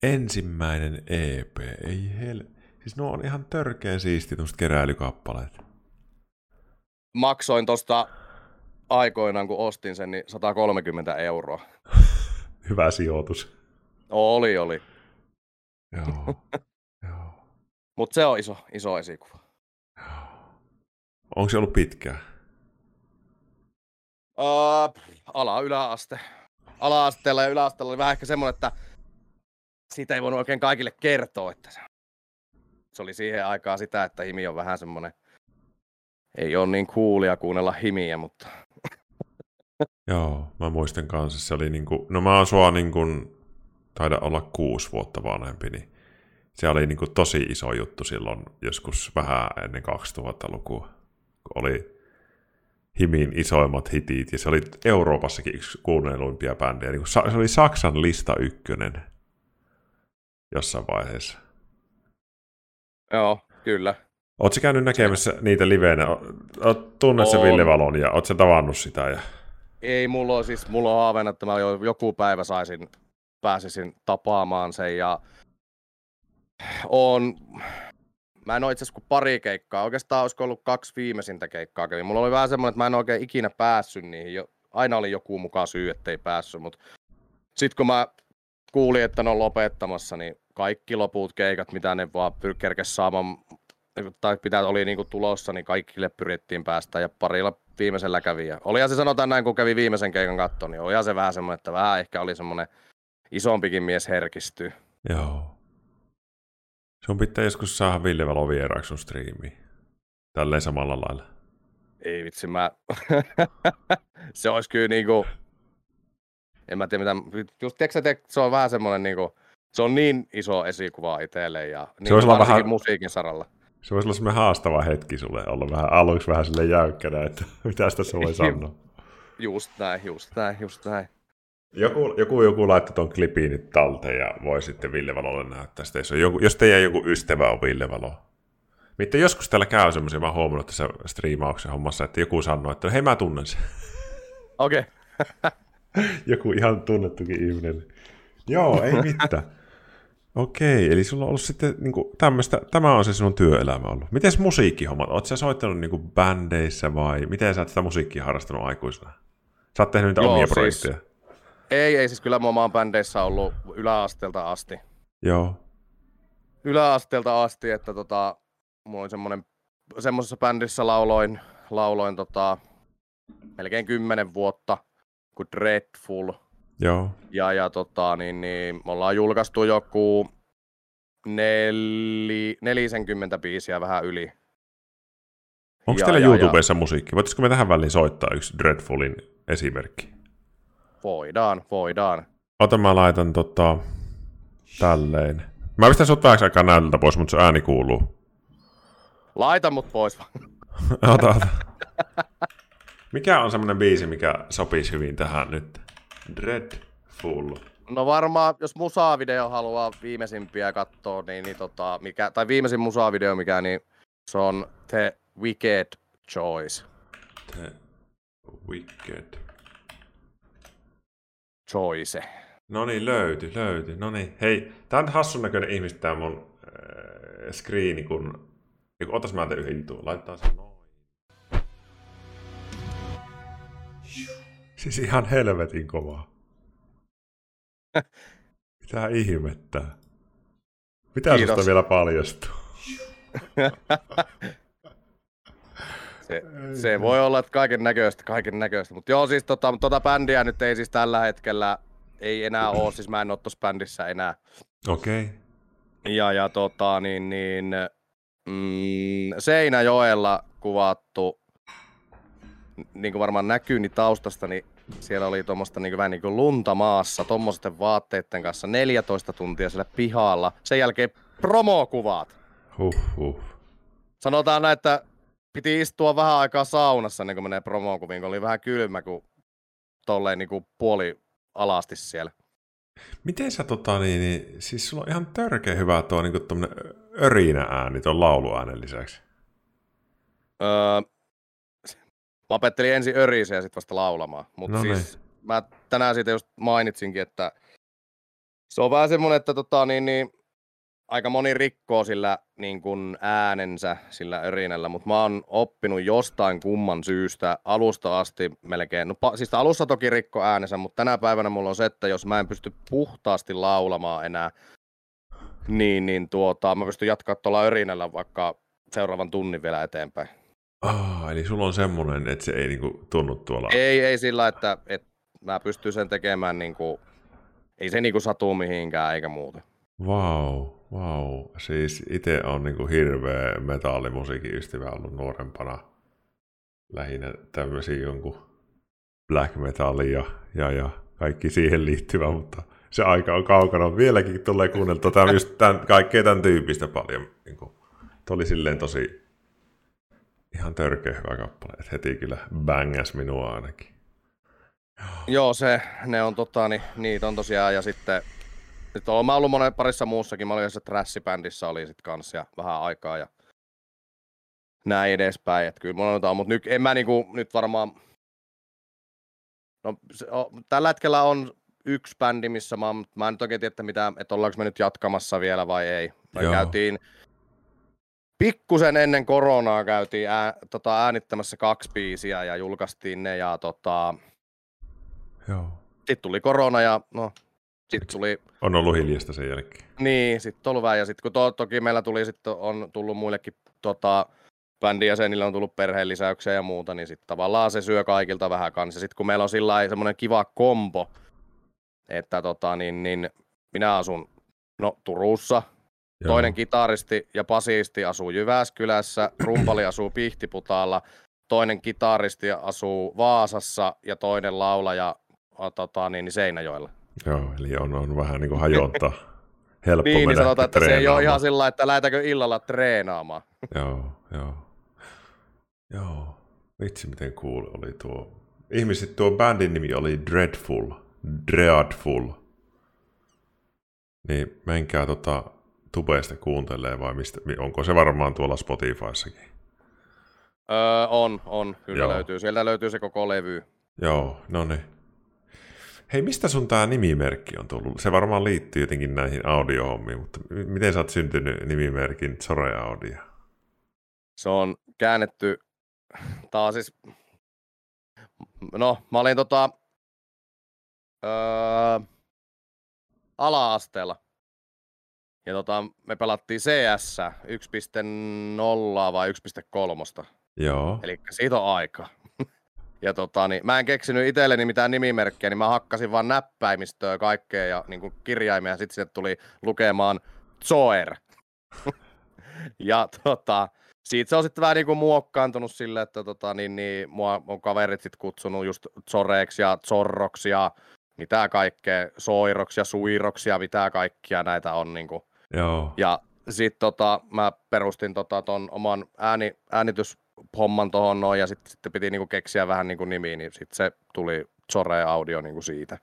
Ensimmäinen EP, ei hel... Siis nuo on ihan törkeän siisti keräilykappaleet. Maksoin tosta aikoinaan, kun ostin sen, niin 130 euroa. [LAUGHS] Hyvä sijoitus. Oli, oli. Joo. [LAUGHS] Joo. Mutta se on iso, iso esikuva. Onko se ollut pitkään? Uh, ala yläaste. Ala-asteella ja yläasteella oli vähän ehkä semmoinen, että siitä ei voinut oikein kaikille kertoa, että se, oli siihen aikaan sitä, että himi on vähän semmoinen, ei ole niin coolia kuunnella himiä, mutta... [LAUGHS] Joo, mä muistan kanssa, se oli niinku, no mä oon sua niinku, taida olla kuusi vuotta vanhempi, niin se oli niinku tosi iso juttu silloin joskus vähän ennen 2000-lukua, kun oli Himin isoimmat hitit, ja se oli Euroopassakin yksi kuunnelluimpia bändejä. Niin se oli Saksan lista ykkönen jossain vaiheessa. Joo, kyllä. Oletko käynyt näkemässä niitä liveenä? Tunnet se Ville Valon ja oletko tavannut sitä? Ja... Ei, mulla on siis, mulla on haaveena, että mä joku päivä saisin, pääsisin tapaamaan sen ja on, mä en ole itse asiassa kuin pari keikkaa, oikeastaan olisiko ollut kaksi viimeisintä keikkaa kävin. Mulla oli vähän semmoinen, että mä en oikein ikinä päässyt niihin, aina oli joku mukaan syy, ettei päässyt, mutta sitten kun mä kuulin, että ne on lopettamassa, niin kaikki loput keikat, mitä ne vaan kerkes saamaan, tai pitää oli niinku tulossa, niin kaikille pyrittiin päästä ja parilla viimeisellä kävi. Ja olihan se sanotaan näin, kun kävi viimeisen keikan katto, niin olihan se vähän semmoinen, että vähän ehkä oli semmoinen isompikin mies herkistyy. Joo. Sun pitää joskus saada Ville Valo vieraaksi sun striimiin. Tälleen samalla lailla. Ei vitsi, mä... [LAUGHS] se olisi kyllä niinku... En mä tiedä mitä... Just tiedätkö, se on vähän semmoinen niinku... Se on niin iso esikuva itselle ja niin se voisi olla vähän... musiikin saralla. Se voisi olla semmoinen haastava hetki sulle olla vähän aluksi vähän sille jäykkänä, että [LAUGHS] mitä sitä voi [LAUGHS] sanoa. Just näin, just näin, just näin. Joku, joku, joku laittoi tuon klipin nyt talteen ja voi sitten Ville Valolle näyttää sitä, jos, on joku, jos teidän joku ystävä on Ville Valo. Mitä joskus täällä käy semmoisia, mä oon huomannut tässä striimauksen hommassa, että joku sanoo, että hei mä tunnen sen. [LAUGHS] Okei. Okay. [LAUGHS] joku ihan tunnettukin ihminen. Joo, ei mitään. [LAUGHS] Okei, eli sulla on ollut sitten niin kuin, tämmöistä, tämä on se sinun työelämä ollut. Miten musiikkihommat? Oletko sä soittanut niin kuin, bändeissä vai miten sä oot sitä musiikkia harrastanut aikuisena? Sä oot tehnyt niitä Joo, omia siis, projekteja. Ei, ei siis kyllä mä oon bändeissä ollut yläasteelta asti. Joo. Yläasteelta asti, että tota, mulla oli semmonen, semmoisessa bändissä lauloin, lauloin tota, melkein kymmenen vuotta, kuin Dreadful. Joo. Ja, ja tota, niin, niin, me ollaan julkaistu joku neli, 40 biisiä vähän yli. Onko teillä ja, YouTubessa ja, musiikki? Voitaisiko me tähän väliin soittaa yksi Dreadfulin esimerkki? Voidaan, voidaan. Ota mä laitan tota, tälleen. Mä pistän sut vähäksi aikaa näytöltä pois, mutta sun ääni kuuluu. Laita mut pois vaan. [LAUGHS] ota, ota. Mikä on semmonen biisi, mikä sopisi hyvin tähän nyt? Dreadful. No varmaan, jos musavideo haluaa viimeisimpiä katsoa, niin, niin tota, mikä, tai viimeisin musavideo mikä, niin se on The Wicked Choice. The Wicked Choice. No niin, löytyi, löytyi. No niin, hei, tää on hassun näköinen ihmistä tää mun äh, screeni, kun... Otas mä yhden jutun, laittaa sen noin. Siis ihan helvetin kovaa. Mitä ihmettä? Mitä Kiitos. susta vielä paljastuu? [LAUGHS] se, se voi olla, että kaiken näköistä, kaiken näköistä. Mutta joo, siis tota, tota bändiä nyt ei siis tällä hetkellä, ei enää ole, siis mä en ole tuossa bändissä enää. Okei. Okay. Ja, ja tota, niin, niin mm, Seinäjoella kuvattu, niin kuin varmaan näkyy niin taustasta, niin siellä oli tuommoista niin vähän niin kuin lunta maassa, tuommoisten vaatteiden kanssa 14 tuntia siellä pihalla. Sen jälkeen promokuvat. Huh, huh. Sanotaan näin, että piti istua vähän aikaa saunassa, niin kun menee promokuviin, kun oli vähän kylmä, kun tolleen niin kuin puoli alasti siellä. Miten sä tota niin, niin siis sulla on ihan törkeä hyvä tuo niin örinä ääni tuon lauluäänen lisäksi. Öö, mä opettelin ensin öriseä ja sitten vasta laulamaan. Mutta no siis niin. mä tänään siitä just mainitsinkin, että se on vähän semmoinen, että tota, niin, niin, aika moni rikkoo sillä niin kuin äänensä sillä örinällä, mutta mä oon oppinut jostain kumman syystä alusta asti melkein, no siis alussa toki rikko äänensä, mutta tänä päivänä mulla on se, että jos mä en pysty puhtaasti laulamaan enää, niin, niin tuota, mä pystyn jatkaa tuolla örinällä vaikka seuraavan tunnin vielä eteenpäin. Ah, eli sulla on semmoinen, että se ei niinku tunnu tuolla. Ei, ei sillä, että, että mä pystyn sen tekemään niinku, ei se niinku satu mihinkään eikä muuta. Wow, wow. Siis itse on niinku hirveä metallimusiikin ystävä ollut nuorempana. Lähinnä tämmöisiä jonkun black metallia ja, ja kaikki siihen liittyvä, mutta se aika on kaukana. Vieläkin tulee kuunneltua tämän, just tämän, kaikkea tämän tyyppistä paljon. Niin kuin, oli silleen tosi ihan törkeä hyvä kappale, että heti kyllä bängas minua ainakin. Joo, se, ne on tota, niin, niitä on tosiaan, ja sitten nyt olen mä ollut monen parissa muussakin, mä olin jossain trash-bändissä oli sit kanssa ja vähän aikaa ja näin edespäin, että kyllä mulla on, mutta nyt en mä niinku, nyt varmaan, no se, o, tällä hetkellä on yksi bändi, missä mä, mä en nyt oikein tiedä, että, mitä, että ollaanko me nyt jatkamassa vielä vai ei. Me Joo. käytiin pikkusen ennen koronaa käytiin ää, tota, äänittämässä kaksi biisiä ja julkaistiin ne ja tota, Joo. Sitten tuli korona ja no, sitten tuli... On ollut hiljasta sen jälkeen. Niin, sitten ollut vähän ja sitten kun to, toki meillä tuli sitten on tullut muillekin tota, bändin jäsenillä on tullut perheenlisäyksiä ja muuta, niin sitten tavallaan se syö kaikilta vähän kanssa. Sitten kun meillä on sillä semmoinen kiva kompo, että tota, niin, niin minä asun no, Turussa, Joo. toinen kitaristi ja basisti asuu Jyväskylässä, rumpali asuu Pihtiputaalla, toinen kitaristi asuu Vaasassa ja toinen laulaja tota, niin, niin Seinäjoella. Joo, eli on, on vähän niin kuin hajonta. [LAUGHS] Helppo niin, niin sanotaan, että se ei ole ihan sillä että lähdetäänkö illalla treenaamaan. [LAUGHS] joo, joo. Joo, vitsi miten cool oli tuo. Ihmiset, tuo bändin nimi oli Dreadful, Dreadful. Niin menkää tota tubeista kuuntelee vai mistä, onko se varmaan tuolla Spotifyssakin? Öö, on, on, kyllä Joo. löytyy. Sieltä löytyy se koko levy. Joo, no niin. Hei, mistä sun tämä nimimerkki on tullut? Se varmaan liittyy jotenkin näihin audiohommiin, mutta miten sä oot syntynyt nimimerkin Sore Audio? Se on käännetty, taas siis, no mä olin tota, öö, ala-asteella. Ja tota, me pelattiin CS 1.0 vai 1.3. Joo. Eli siitä on aika. Ja tota, niin, mä en keksinyt itselleni mitään nimimerkkejä, niin mä hakkasin vaan näppäimistöä kaikkea ja niin kuin kirjaimia. Sitten sinne tuli lukemaan Zoer. [LAUGHS] ja tota, siitä se on sitten vähän niin kuin muokkaantunut sille, että tota, niin, niin, mua on kaverit sitten kutsunut just Zoreksi ja Zorroksi ja mitä kaikkea, Soiroksi ja Suiroksi ja mitä kaikkia näitä on. Niin kuin. Joo. Ja sitten tota, mä perustin tota, ton oman ääni, äänitys homman tuohon noin ja sitten sit piti niinku keksiä vähän niinku nimiä, niin sitten se tuli Zore Audio niinku siitä.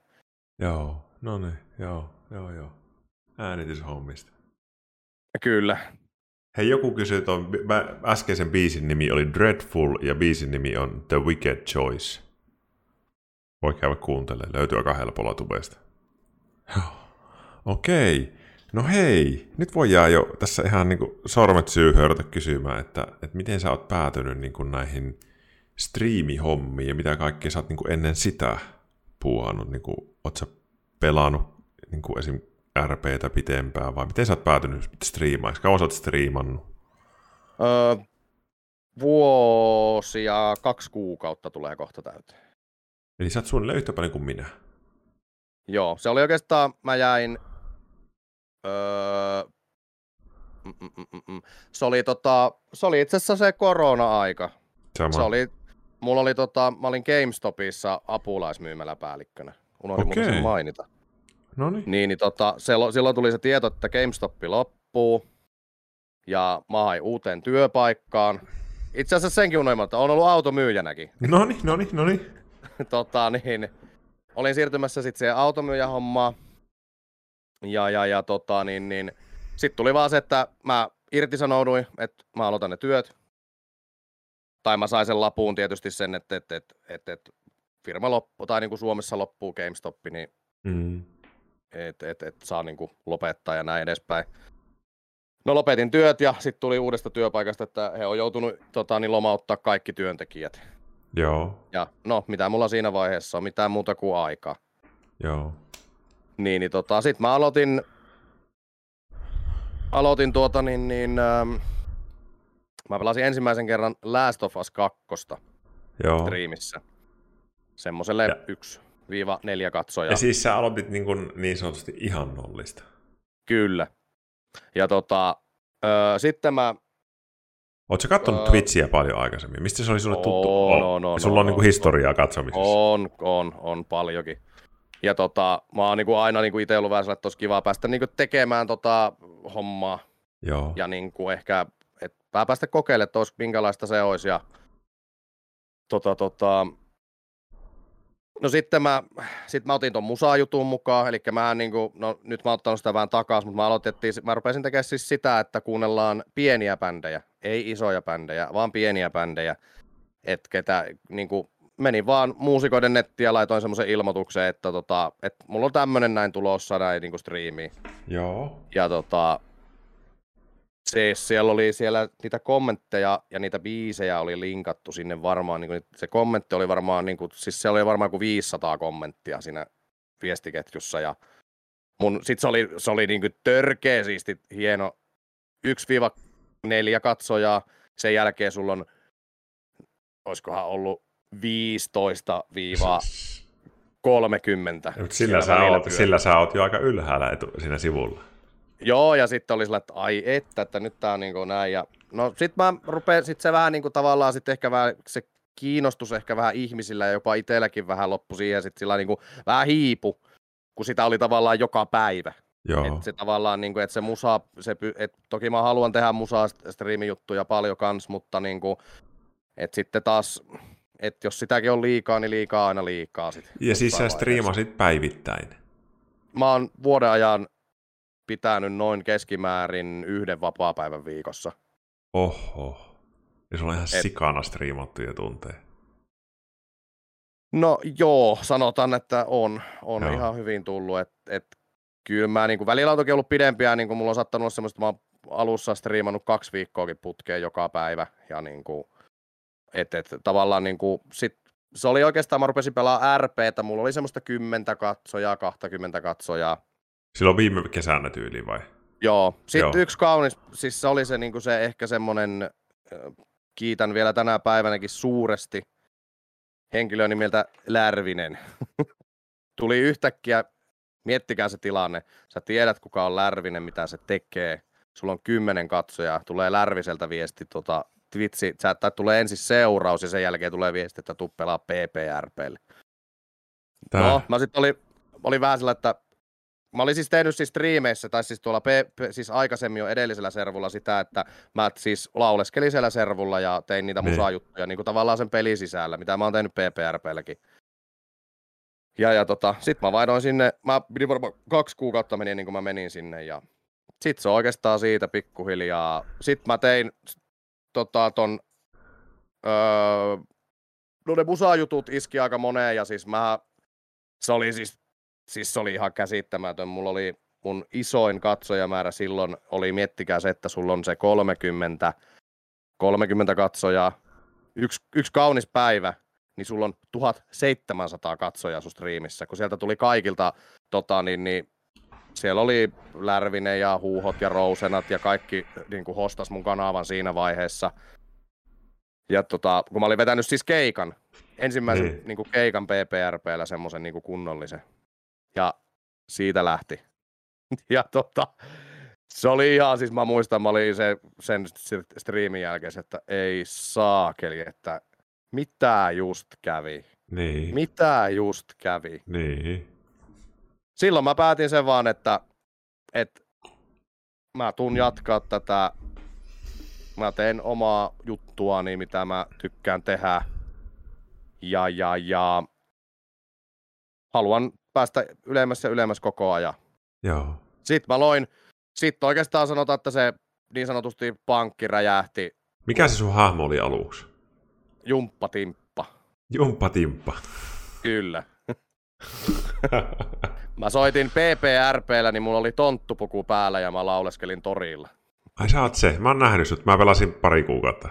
Joo, no niin, joo, joo, joo. Äänityshommista. Kyllä. Hei, joku kysyi tuon, äskeisen biisin nimi oli Dreadful ja biisin nimi on The Wicked Choice. Voi käydä kuuntelemaan, löytyy aika helpolla tubeista. Okei. Okay. No hei, nyt voidaan jo tässä ihan niin kuin sormet syyhön kysymään, että, että miten sä oot päätynyt niin kuin näihin striimihommiin ja mitä kaikkea sä oot niin kuin ennen sitä puuhannut. Niin kuin, oot sä pelannut niin kuin esim. RPtä pitempään vai miten sä oot päätynyt striimaiksi? Kauan sä oot striimannut? Öö, vuosi ja kaksi kuukautta tulee kohta täyteen. Eli sä oot suunnilleen yhtä paljon kuin minä. Joo, se oli oikeastaan, mä jäin Öö, mm, mm, mm. Se oli, tota, se oli itse asiassa se korona-aika. Sama. Se oli, mulla oli, tota, mä olin GameStopissa apulaismyymäläpäällikkönä. Unohdin okay. sen mainita. Noniin. Niin, niin tota, silloin tuli se tieto, että GameStop loppuu. Ja mä hain uuteen työpaikkaan. Itse asiassa senkin unohdin, että on ollut automyyjänäkin. Noni, noni, noni. [LAUGHS] tota, niin, olin siirtymässä sitten siihen automyyjähommaan. Ja, ja, ja tota, niin, niin. sitten tuli vaan se, että mä irtisanouduin, että mä aloitan ne työt. Tai mä sain sen lapuun tietysti sen, että, että, että, että, että firma loppuu, tai niin kuin Suomessa loppuu GameStop, niin mm. että et, et saa niin kuin lopettaa ja näin edespäin. No lopetin työt ja sitten tuli uudesta työpaikasta, että he on joutunut tota, niin lomauttaa kaikki työntekijät. Joo. Ja no, mitä mulla siinä vaiheessa on, mitään muuta kuin aikaa. Joo. Niin, niin tota, sit mä aloitin, aloitin tuota niin, niin ähm, mä pelasin ensimmäisen kerran Last of Us 2 Joo. striimissä. Semmoselle ja. yksi viiva neljä katsojaa. Ja siis sä aloitit niin, kuin niin sanotusti ihan nollista. Kyllä. Ja tota, öö, sitten mä... Oletko katsonut öö, Twitchiä paljon aikaisemmin? Mistä se oli sulle tuttu? On, on, on, Sulla on, on, niin kuin historiaa katsomisessa. On, on, on paljonkin. Ja tota, mä oon niinku aina niinku itse ollut vähän että olisi kiva päästä niinku tekemään tota hommaa. Joo. Ja niinku ehkä, että päästä kokeilemaan, että olisi, minkälaista se olisi. Ja tota, tota, No sitten mä, sit mä otin ton musajutun mukaan, eli mä niinku, no nyt mä oon ottanut sitä vähän takaisin, mutta mä aloitettiin, mä rupesin tekemään siis sitä, että kuunnellaan pieniä bändejä, ei isoja bändejä, vaan pieniä bändejä, että ketä niinku, menin vaan muusikoiden nettiin ja laitoin semmoisen ilmoituksen, että tota, et mulla on tämmönen näin tulossa näin niinku striimiin. Joo. Ja tota, siis siellä oli siellä niitä kommentteja ja niitä biisejä oli linkattu sinne varmaan, niin kuin, se kommentti oli varmaan, niin kuin, siis se oli varmaan kuin 500 kommenttia siinä viestiketjussa ja mun, sit se oli, se oli niin kuin törkeä siisti hieno 1-4 katsojaa, sen jälkeen sulla on, olisikohan ollut 15 30. Sillä sä, oot, sillä sä oot jo aika ylhäällä etu, siinä sivulla. Joo, ja sitten oli sillä, että ai että, että nyt tää on niin näin. Ja, no sit mä rupean, sit se vähän niin kuin tavallaan sit ehkä vähän, se kiinnostus ehkä vähän ihmisillä ja jopa itselläkin vähän loppu siihen sit sillä niin kuin vähän hiipu, kun sitä oli tavallaan joka päivä. Joo. Et se tavallaan, niin kuin, että se musa, se, et, toki mä haluan tehdä musaa striimijuttuja paljon kans, mutta niin kuin, että sitten taas, että jos sitäkin on liikaa, niin liikaa aina liikaa. Sit, ja siis sä striimasit päivittäin? Mä oon vuoden ajan pitänyt noin keskimäärin yhden vapaa-päivän viikossa. Oho. Ja sulla on ihan Et... sikana striimattuja tunteja. No joo, sanotaan, että on, on joo. ihan hyvin tullut. Et, et, kyllä mä niin kuin, välillä on toki ollut pidempiä, niin kuin mulla on sattanut olla semmoista, että mä oon alussa striimannut kaksi viikkoakin putkeen joka päivä. Ja niin kuin, et, et, tavallaan niin kuin, sit, se oli oikeastaan, mä rupesin pelaa RPtä, mulla oli semmoista kymmentä katsojaa, 20 katsojaa. Silloin viime kesänä tyyliin vai? Joo. Sitten Joo. yksi kaunis, siis se oli se, niin se ehkä semmoinen, kiitän vielä tänä päivänäkin suuresti, henkilö nimeltä Lärvinen. [LAUGHS] Tuli yhtäkkiä, miettikää se tilanne, sä tiedät kuka on Lärvinen, mitä se tekee, sulla on kymmenen katsojaa, tulee Lärviseltä viesti tota, Twitchi, tai tulee ensin seuraus ja sen jälkeen tulee viesti, että tuu pelaa PPRPlle. Tää. No, mä sitten oli, oli vähän sillä, että Mä olin siis tehnyt siis striimeissä, tai siis tuolla P- siis aikaisemmin jo edellisellä servulla sitä, että mä siis lauleskelin siellä servulla ja tein niitä niin. musajuttuja niin kuin tavallaan sen pelin sisällä, mitä mä oon tehnyt PPRPlläkin. Ja, ja tota, sit mä vaihdoin sinne, mä pidin varmaan kaksi kuukautta meni niin kuin mä menin sinne ja sit se on oikeastaan siitä pikkuhiljaa. Sit mä tein tota, ton, öö, no ne musajutut iski aika moneen ja siis mä, se oli siis siis se oli ihan käsittämätön. Mulla oli mun isoin katsojamäärä silloin, oli miettikää se, että sulla on se 30, 30 katsojaa, yksi, yksi kaunis päivä, niin sulla on 1700 katsojaa sun striimissä, kun sieltä tuli kaikilta, tota, niin, niin siellä oli Lärvinen ja Huuhot ja Rousenat ja kaikki niin kuin hostas mun kanavan siinä vaiheessa. Ja tota, kun mä olin vetänyt siis keikan, ensimmäisen niin. Niin kuin keikan PPRPllä semmoisen niin kunnollisen, ja siitä lähti. [LAUGHS] Ja tota, se oli ihan, siis mä muistan, mä olin se, sen striimin jälkeen, että ei saakeli, että mitä just kävi. Niin. Mitä just kävi. Niin. Silloin mä päätin sen vaan, että, että mä tuun jatkaa tätä. Mä teen omaa juttuani, mitä mä tykkään tehdä. Ja, ja, ja haluan päästä ylemmässä ja ylemmässä koko ajan. Joo. Sitten mä loin, sitten oikeastaan sanotaan, että se niin sanotusti pankki räjähti. Mikä se sun hahmo oli aluksi? Jumppatimppa. Jumppatimppa. Kyllä. [LAUGHS] mä soitin PPRPllä, niin mulla oli tonttupuku päällä ja mä lauleskelin torilla. Ai sä oot se. Mä oon nähnyt sut. Mä pelasin pari kuukautta.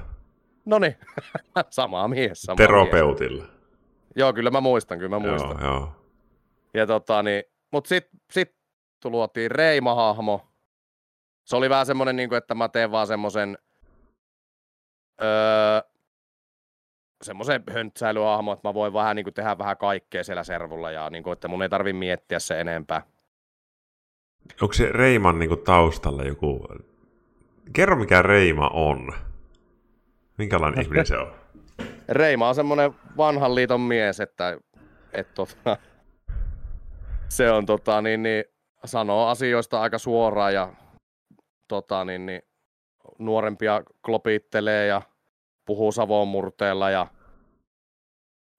No niin, [LAUGHS] sama mies. Sama Terapeutilla. Mies. Joo, kyllä mä muistan, kyllä mä muistan. Joo, joo. Ja tota, niin, mut sit, sit luotiin Reima-hahmo. Se oli vähän semmonen, niin kuin, että mä teen vaan semmosen öö, semmoisen höntsäilyhahmo, että mä voin vähän niin kuin, tehdä vähän kaikkea siellä servulla ja niin kuin, että mun ei tarvi miettiä se enempää. Onko se Reiman niin kuin, taustalla joku... Kerro mikä Reima on. Minkälainen [LAUGHS] ihminen se on? Reima on semmoinen vanhan liiton mies, että, että tota, se on tota, niin, niin, sanoo asioista aika suoraan ja tota, niin, niin, nuorempia klopittelee ja puhuu Savon murteella ja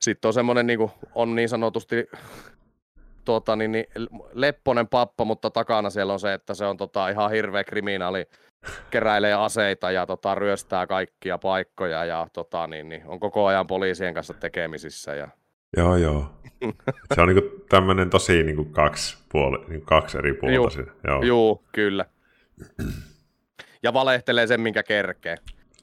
sitten on semmoinen niin kuin, on niin sanotusti tuota, niin, niin, lepponen pappa, mutta takana siellä on se, että se on tota, ihan hirveä kriminaali, keräilee aseita ja tota, ryöstää kaikkia paikkoja ja tota, niin, niin, on koko ajan poliisien kanssa tekemisissä. Ja... Joo, joo. [LAUGHS] Se on niinku tämmöinen tosi niinku kaksi, puoli, niinku kaksi eri puolta Juu, siinä. Joo. Juu, kyllä. Ja valehtelee sen, minkä kerkee.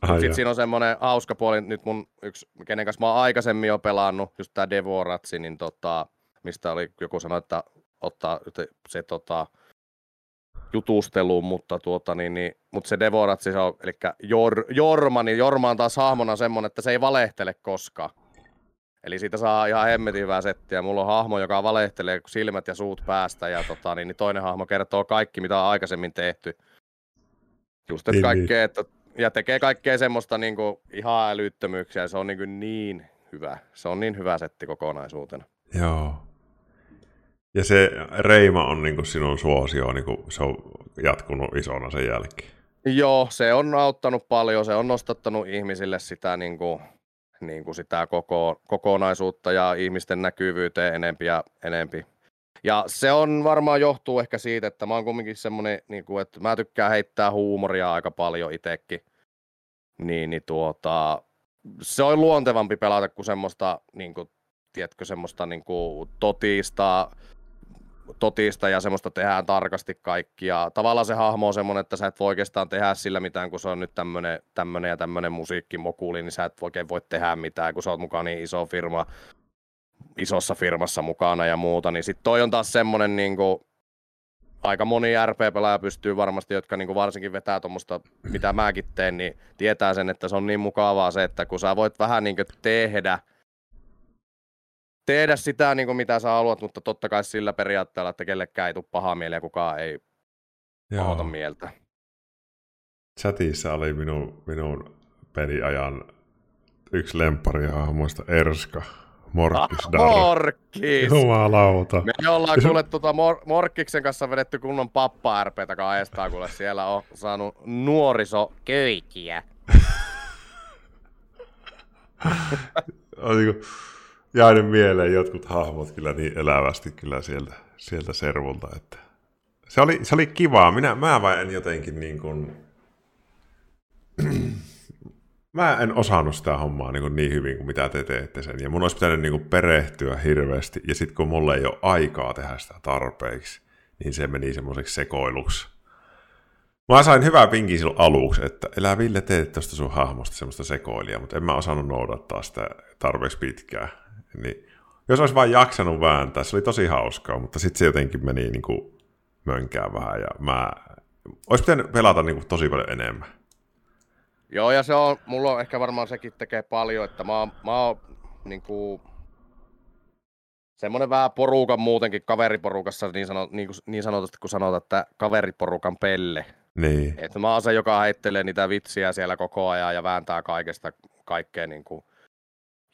Sitten siinä on semmoinen hauska puoli, nyt mun yksi, kenen kanssa mä oon aikaisemmin jo pelannut, just tää Devoratsi, niin tota, mistä oli joku sanoi, että ottaa se tota, jutusteluun, mutta, tuota, niin, niin, mutta se Devoratsi, se on, eli Jor, Jorma, niin Jorma on taas hahmona semmoinen, että se ei valehtele koskaan. Eli siitä saa ihan hemmetin hyvää settiä. Mulla on hahmo, joka valehtelee silmät ja suut päästä, ja tota, niin, niin toinen hahmo kertoo kaikki, mitä on aikaisemmin tehty. Just, että niin, kaikkea, niin. että ja tekee kaikkea semmoista niin kuin, ihan älyttömyyksiä. Se on niin, kuin niin hyvä. Se on niin hyvä setti kokonaisuutena. Joo. Ja se Reima on niin kuin sinun suosio, niin kuin se on jatkunut isona sen jälkeen. Joo, se on auttanut paljon. Se on nostattanut ihmisille sitä, niin kuin, niin kuin sitä koko, kokonaisuutta ja ihmisten näkyvyyteen enempi ja enempi. Ja se on varmaan johtuu ehkä siitä, että mä oon kumminkin semmonen, niin kuin, että mä tykkään heittää huumoria aika paljon itsekin. Niin, niin tuota, se on luontevampi pelata kuin semmoista, niin kuin, tiedätkö, semmoista niin kuin totista, totista ja semmoista tehdään tarkasti kaikki. Ja tavallaan se hahmo on semmoinen, että sä et voi oikeastaan tehdä sillä mitään, kun se on nyt tämmöinen, tämmöinen ja tämmöinen musiikkimokuli, niin sä et oikein voi tehdä mitään, kun sä oot mukaan niin iso firma isossa firmassa mukana ja muuta, niin sitten toi on taas semmoinen niin kuin, aika moni RP-pelaaja pystyy varmasti, jotka niin kuin varsinkin vetää tuommoista, mitä mäkin teen, niin tietää sen, että se on niin mukavaa se, että kun sä voit vähän niin kuin tehdä, tehdä sitä, niin kuin mitä sä haluat, mutta totta kai sillä periaatteella, että kellekään ei tule pahaa mieltä ja kukaan ei pahota mieltä. Chatissa oli minun, minun peliajan yksi lempparihahmoista Erska Morkkis ah, Morkkis! Jumalauta. Me ollaan kuule tuota Mor- Morkkiksen kanssa vedetty kunnon pappa-RPtä kahdestaan, kuule siellä on saanut nuoriso köykiä. on niin jäänyt mieleen jotkut hahmot kyllä niin elävästi kyllä sieltä, sieltä servulta, että se oli, se oli kivaa. Minä, mä vain jotenkin niin kuin mä en osannut sitä hommaa niin, niin hyvin kuin mitä te teette sen. Ja mun olisi pitänyt niin kuin perehtyä hirveästi. Ja sitten kun mulla ei ole aikaa tehdä sitä tarpeeksi, niin se meni semmoiseksi sekoiluksi. Mä sain hyvää pinkiä silloin aluksi, että elää Ville teet tuosta sun hahmosta semmoista sekoilia, mutta en mä osannut noudattaa sitä tarpeeksi pitkään. Niin, jos olisi vain jaksanut vääntää, se oli tosi hauskaa, mutta sitten se jotenkin meni niin kuin mönkään vähän ja mä... Olisi pitänyt pelata niin kuin tosi paljon enemmän. Joo, ja se on, mulla on ehkä varmaan sekin tekee paljon, että mä oon, mä oon niin kuin, semmoinen vähän porukan muutenkin kaveriporukassa niin, sano, niin, kuin, niin sanotusti, kun sanotaan, että kaveriporukan pelle. Niin. Että mä oon se, joka heittelee niitä vitsiä siellä koko ajan ja vääntää kaikesta kaikkea. Niin kuin.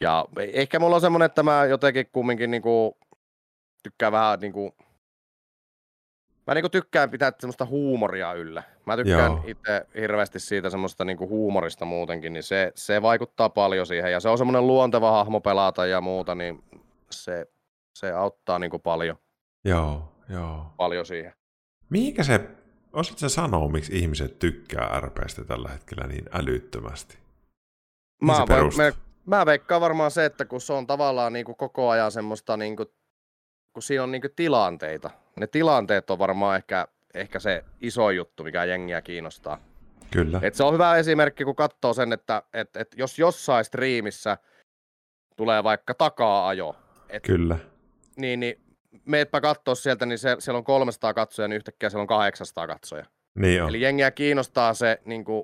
Ja ehkä mulla on semmoinen, että mä jotenkin kumminkin niin kuin, tykkään vähän niin kuin, Mä niinku tykkään pitää semmoista huumoria yllä. Mä tykkään itse hirveästi siitä semmoista niinku huumorista muutenkin, niin se, se vaikuttaa paljon siihen. Ja se on semmoinen luonteva hahmo pelata ja muuta, niin se, se auttaa niinku paljon. Joo, joo. Paljon siihen. Mihinkä se, osaatko sä sanoa, miksi ihmiset tykkää RPstä tällä hetkellä niin älyttömästi? Mä, voin, me, mä veikkaan varmaan se, että kun se on tavallaan niin kuin koko ajan semmoista, niin kuin, kun siinä on niin kuin tilanteita. Ne tilanteet on varmaan ehkä, ehkä se iso juttu, mikä jengiä kiinnostaa. Kyllä. Et se on hyvä esimerkki, kun katsoo sen, että et, et jos jossain striimissä tulee vaikka takaa-ajo. Et, Kyllä. Niin, niin meetpä katsoa sieltä, niin se, siellä on 300 katsoja, niin yhtäkkiä siellä on 800 katsoja. Niin on. Eli jengiä kiinnostaa se, niin kuin,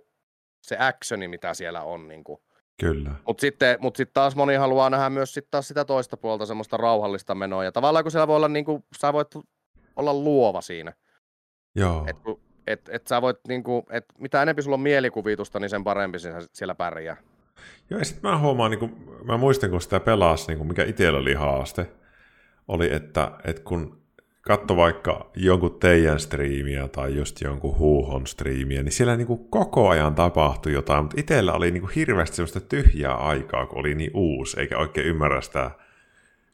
se actioni, mitä siellä on. Niin kuin. Kyllä. Mutta sitten mut sit taas moni haluaa nähdä myös sit taas sitä toista puolta, semmoista rauhallista menoa. Ja tavallaan kun siellä voi olla, niin kuin, sä voit olla luova siinä. Joo. Et, et, et sä voit, niin kuin, et mitä enemmän sulla on mielikuvitusta, niin sen parempi siellä pärjää. Joo, ja sitten mä huomaan, niin kun, mä muistan, kun sitä pelasi, niin kun mikä itsellä oli haaste, oli, että, että kun katso vaikka jonkun teidän striimiä tai just jonkun huuhon striimiä, niin siellä niin kuin koko ajan tapahtui jotain, mutta itsellä oli niin hirveästi sellaista tyhjää aikaa, kun oli niin uusi, eikä oikein ymmärrä sitä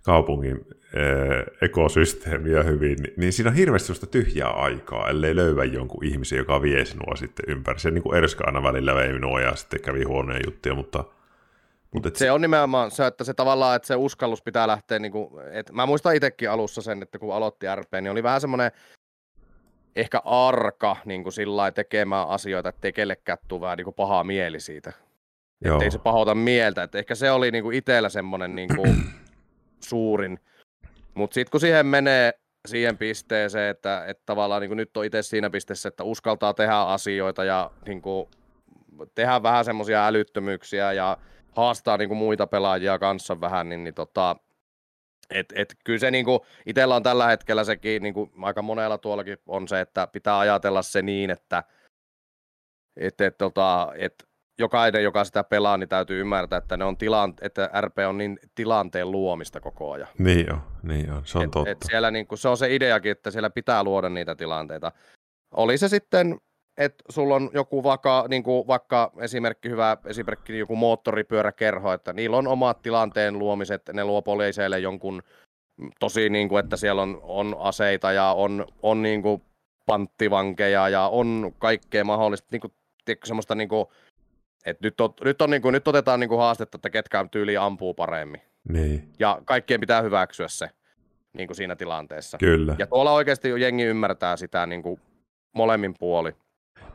kaupungin ee, ekosysteemiä hyvin, niin siinä on hirveästi sellaista tyhjää aikaa, ellei löyvä jonkun ihmisen, joka vie sinua sitten ympäri. Se niin kuin Erska aina välillä vei minua ja sitten kävi huoneen juttuja, mutta mutta se on nimenomaan se, että se tavallaan, että se uskallus pitää lähteä, niin kuin, että mä muistan itsekin alussa sen, että kun aloitti RP, niin oli vähän semmoinen ehkä arka niin kuin sillä tekemään asioita, että kellekään tule vähän niin kuin pahaa mieli siitä. Että ei se pahota mieltä, että ehkä se oli niin kuin itsellä semmoinen niin kuin [CLEARS THROAT] suurin. Mutta sitten kun siihen menee siihen pisteeseen, että, että tavallaan niin kuin nyt on itse siinä pisteessä, että uskaltaa tehdä asioita ja niin kuin, tehdä vähän semmoisia älyttömyyksiä ja haastaa niin kuin muita pelaajia kanssa vähän, niin, niin tota, et, et, kyllä se niin kuin, itsellä on tällä hetkellä sekin, niin kuin aika monella tuollakin on se, että pitää ajatella se niin, että et, et, tota, et, jokainen, joka sitä pelaa, niin täytyy ymmärtää, että, ne on tilan, että RP on niin tilanteen luomista koko ajan. Niin on, niin on. se on et, totta. Et siellä niin kuin, se on se ideakin, että siellä pitää luoda niitä tilanteita. Oli se sitten että sulla on joku vaka, niin kuin vaikka esimerkki, hyvä esimerkki, niin joku moottoripyöräkerho, että niillä on omat tilanteen luomiset, ne luo poliiseille jonkun tosi, niin kuin, että siellä on, on aseita ja on, on niin kuin panttivankeja ja on kaikkea mahdollista, niin kuin, tiedätkö, semmoista niin kuin, että nyt, on, nyt, on, niin kuin, nyt otetaan niin kuin haastetta, että ketkä tyyli ampuu paremmin. Niin. Ja kaikkien pitää hyväksyä se niin kuin siinä tilanteessa. Kyllä. Ja tuolla oikeasti jengi ymmärtää sitä niin kuin molemmin puoli.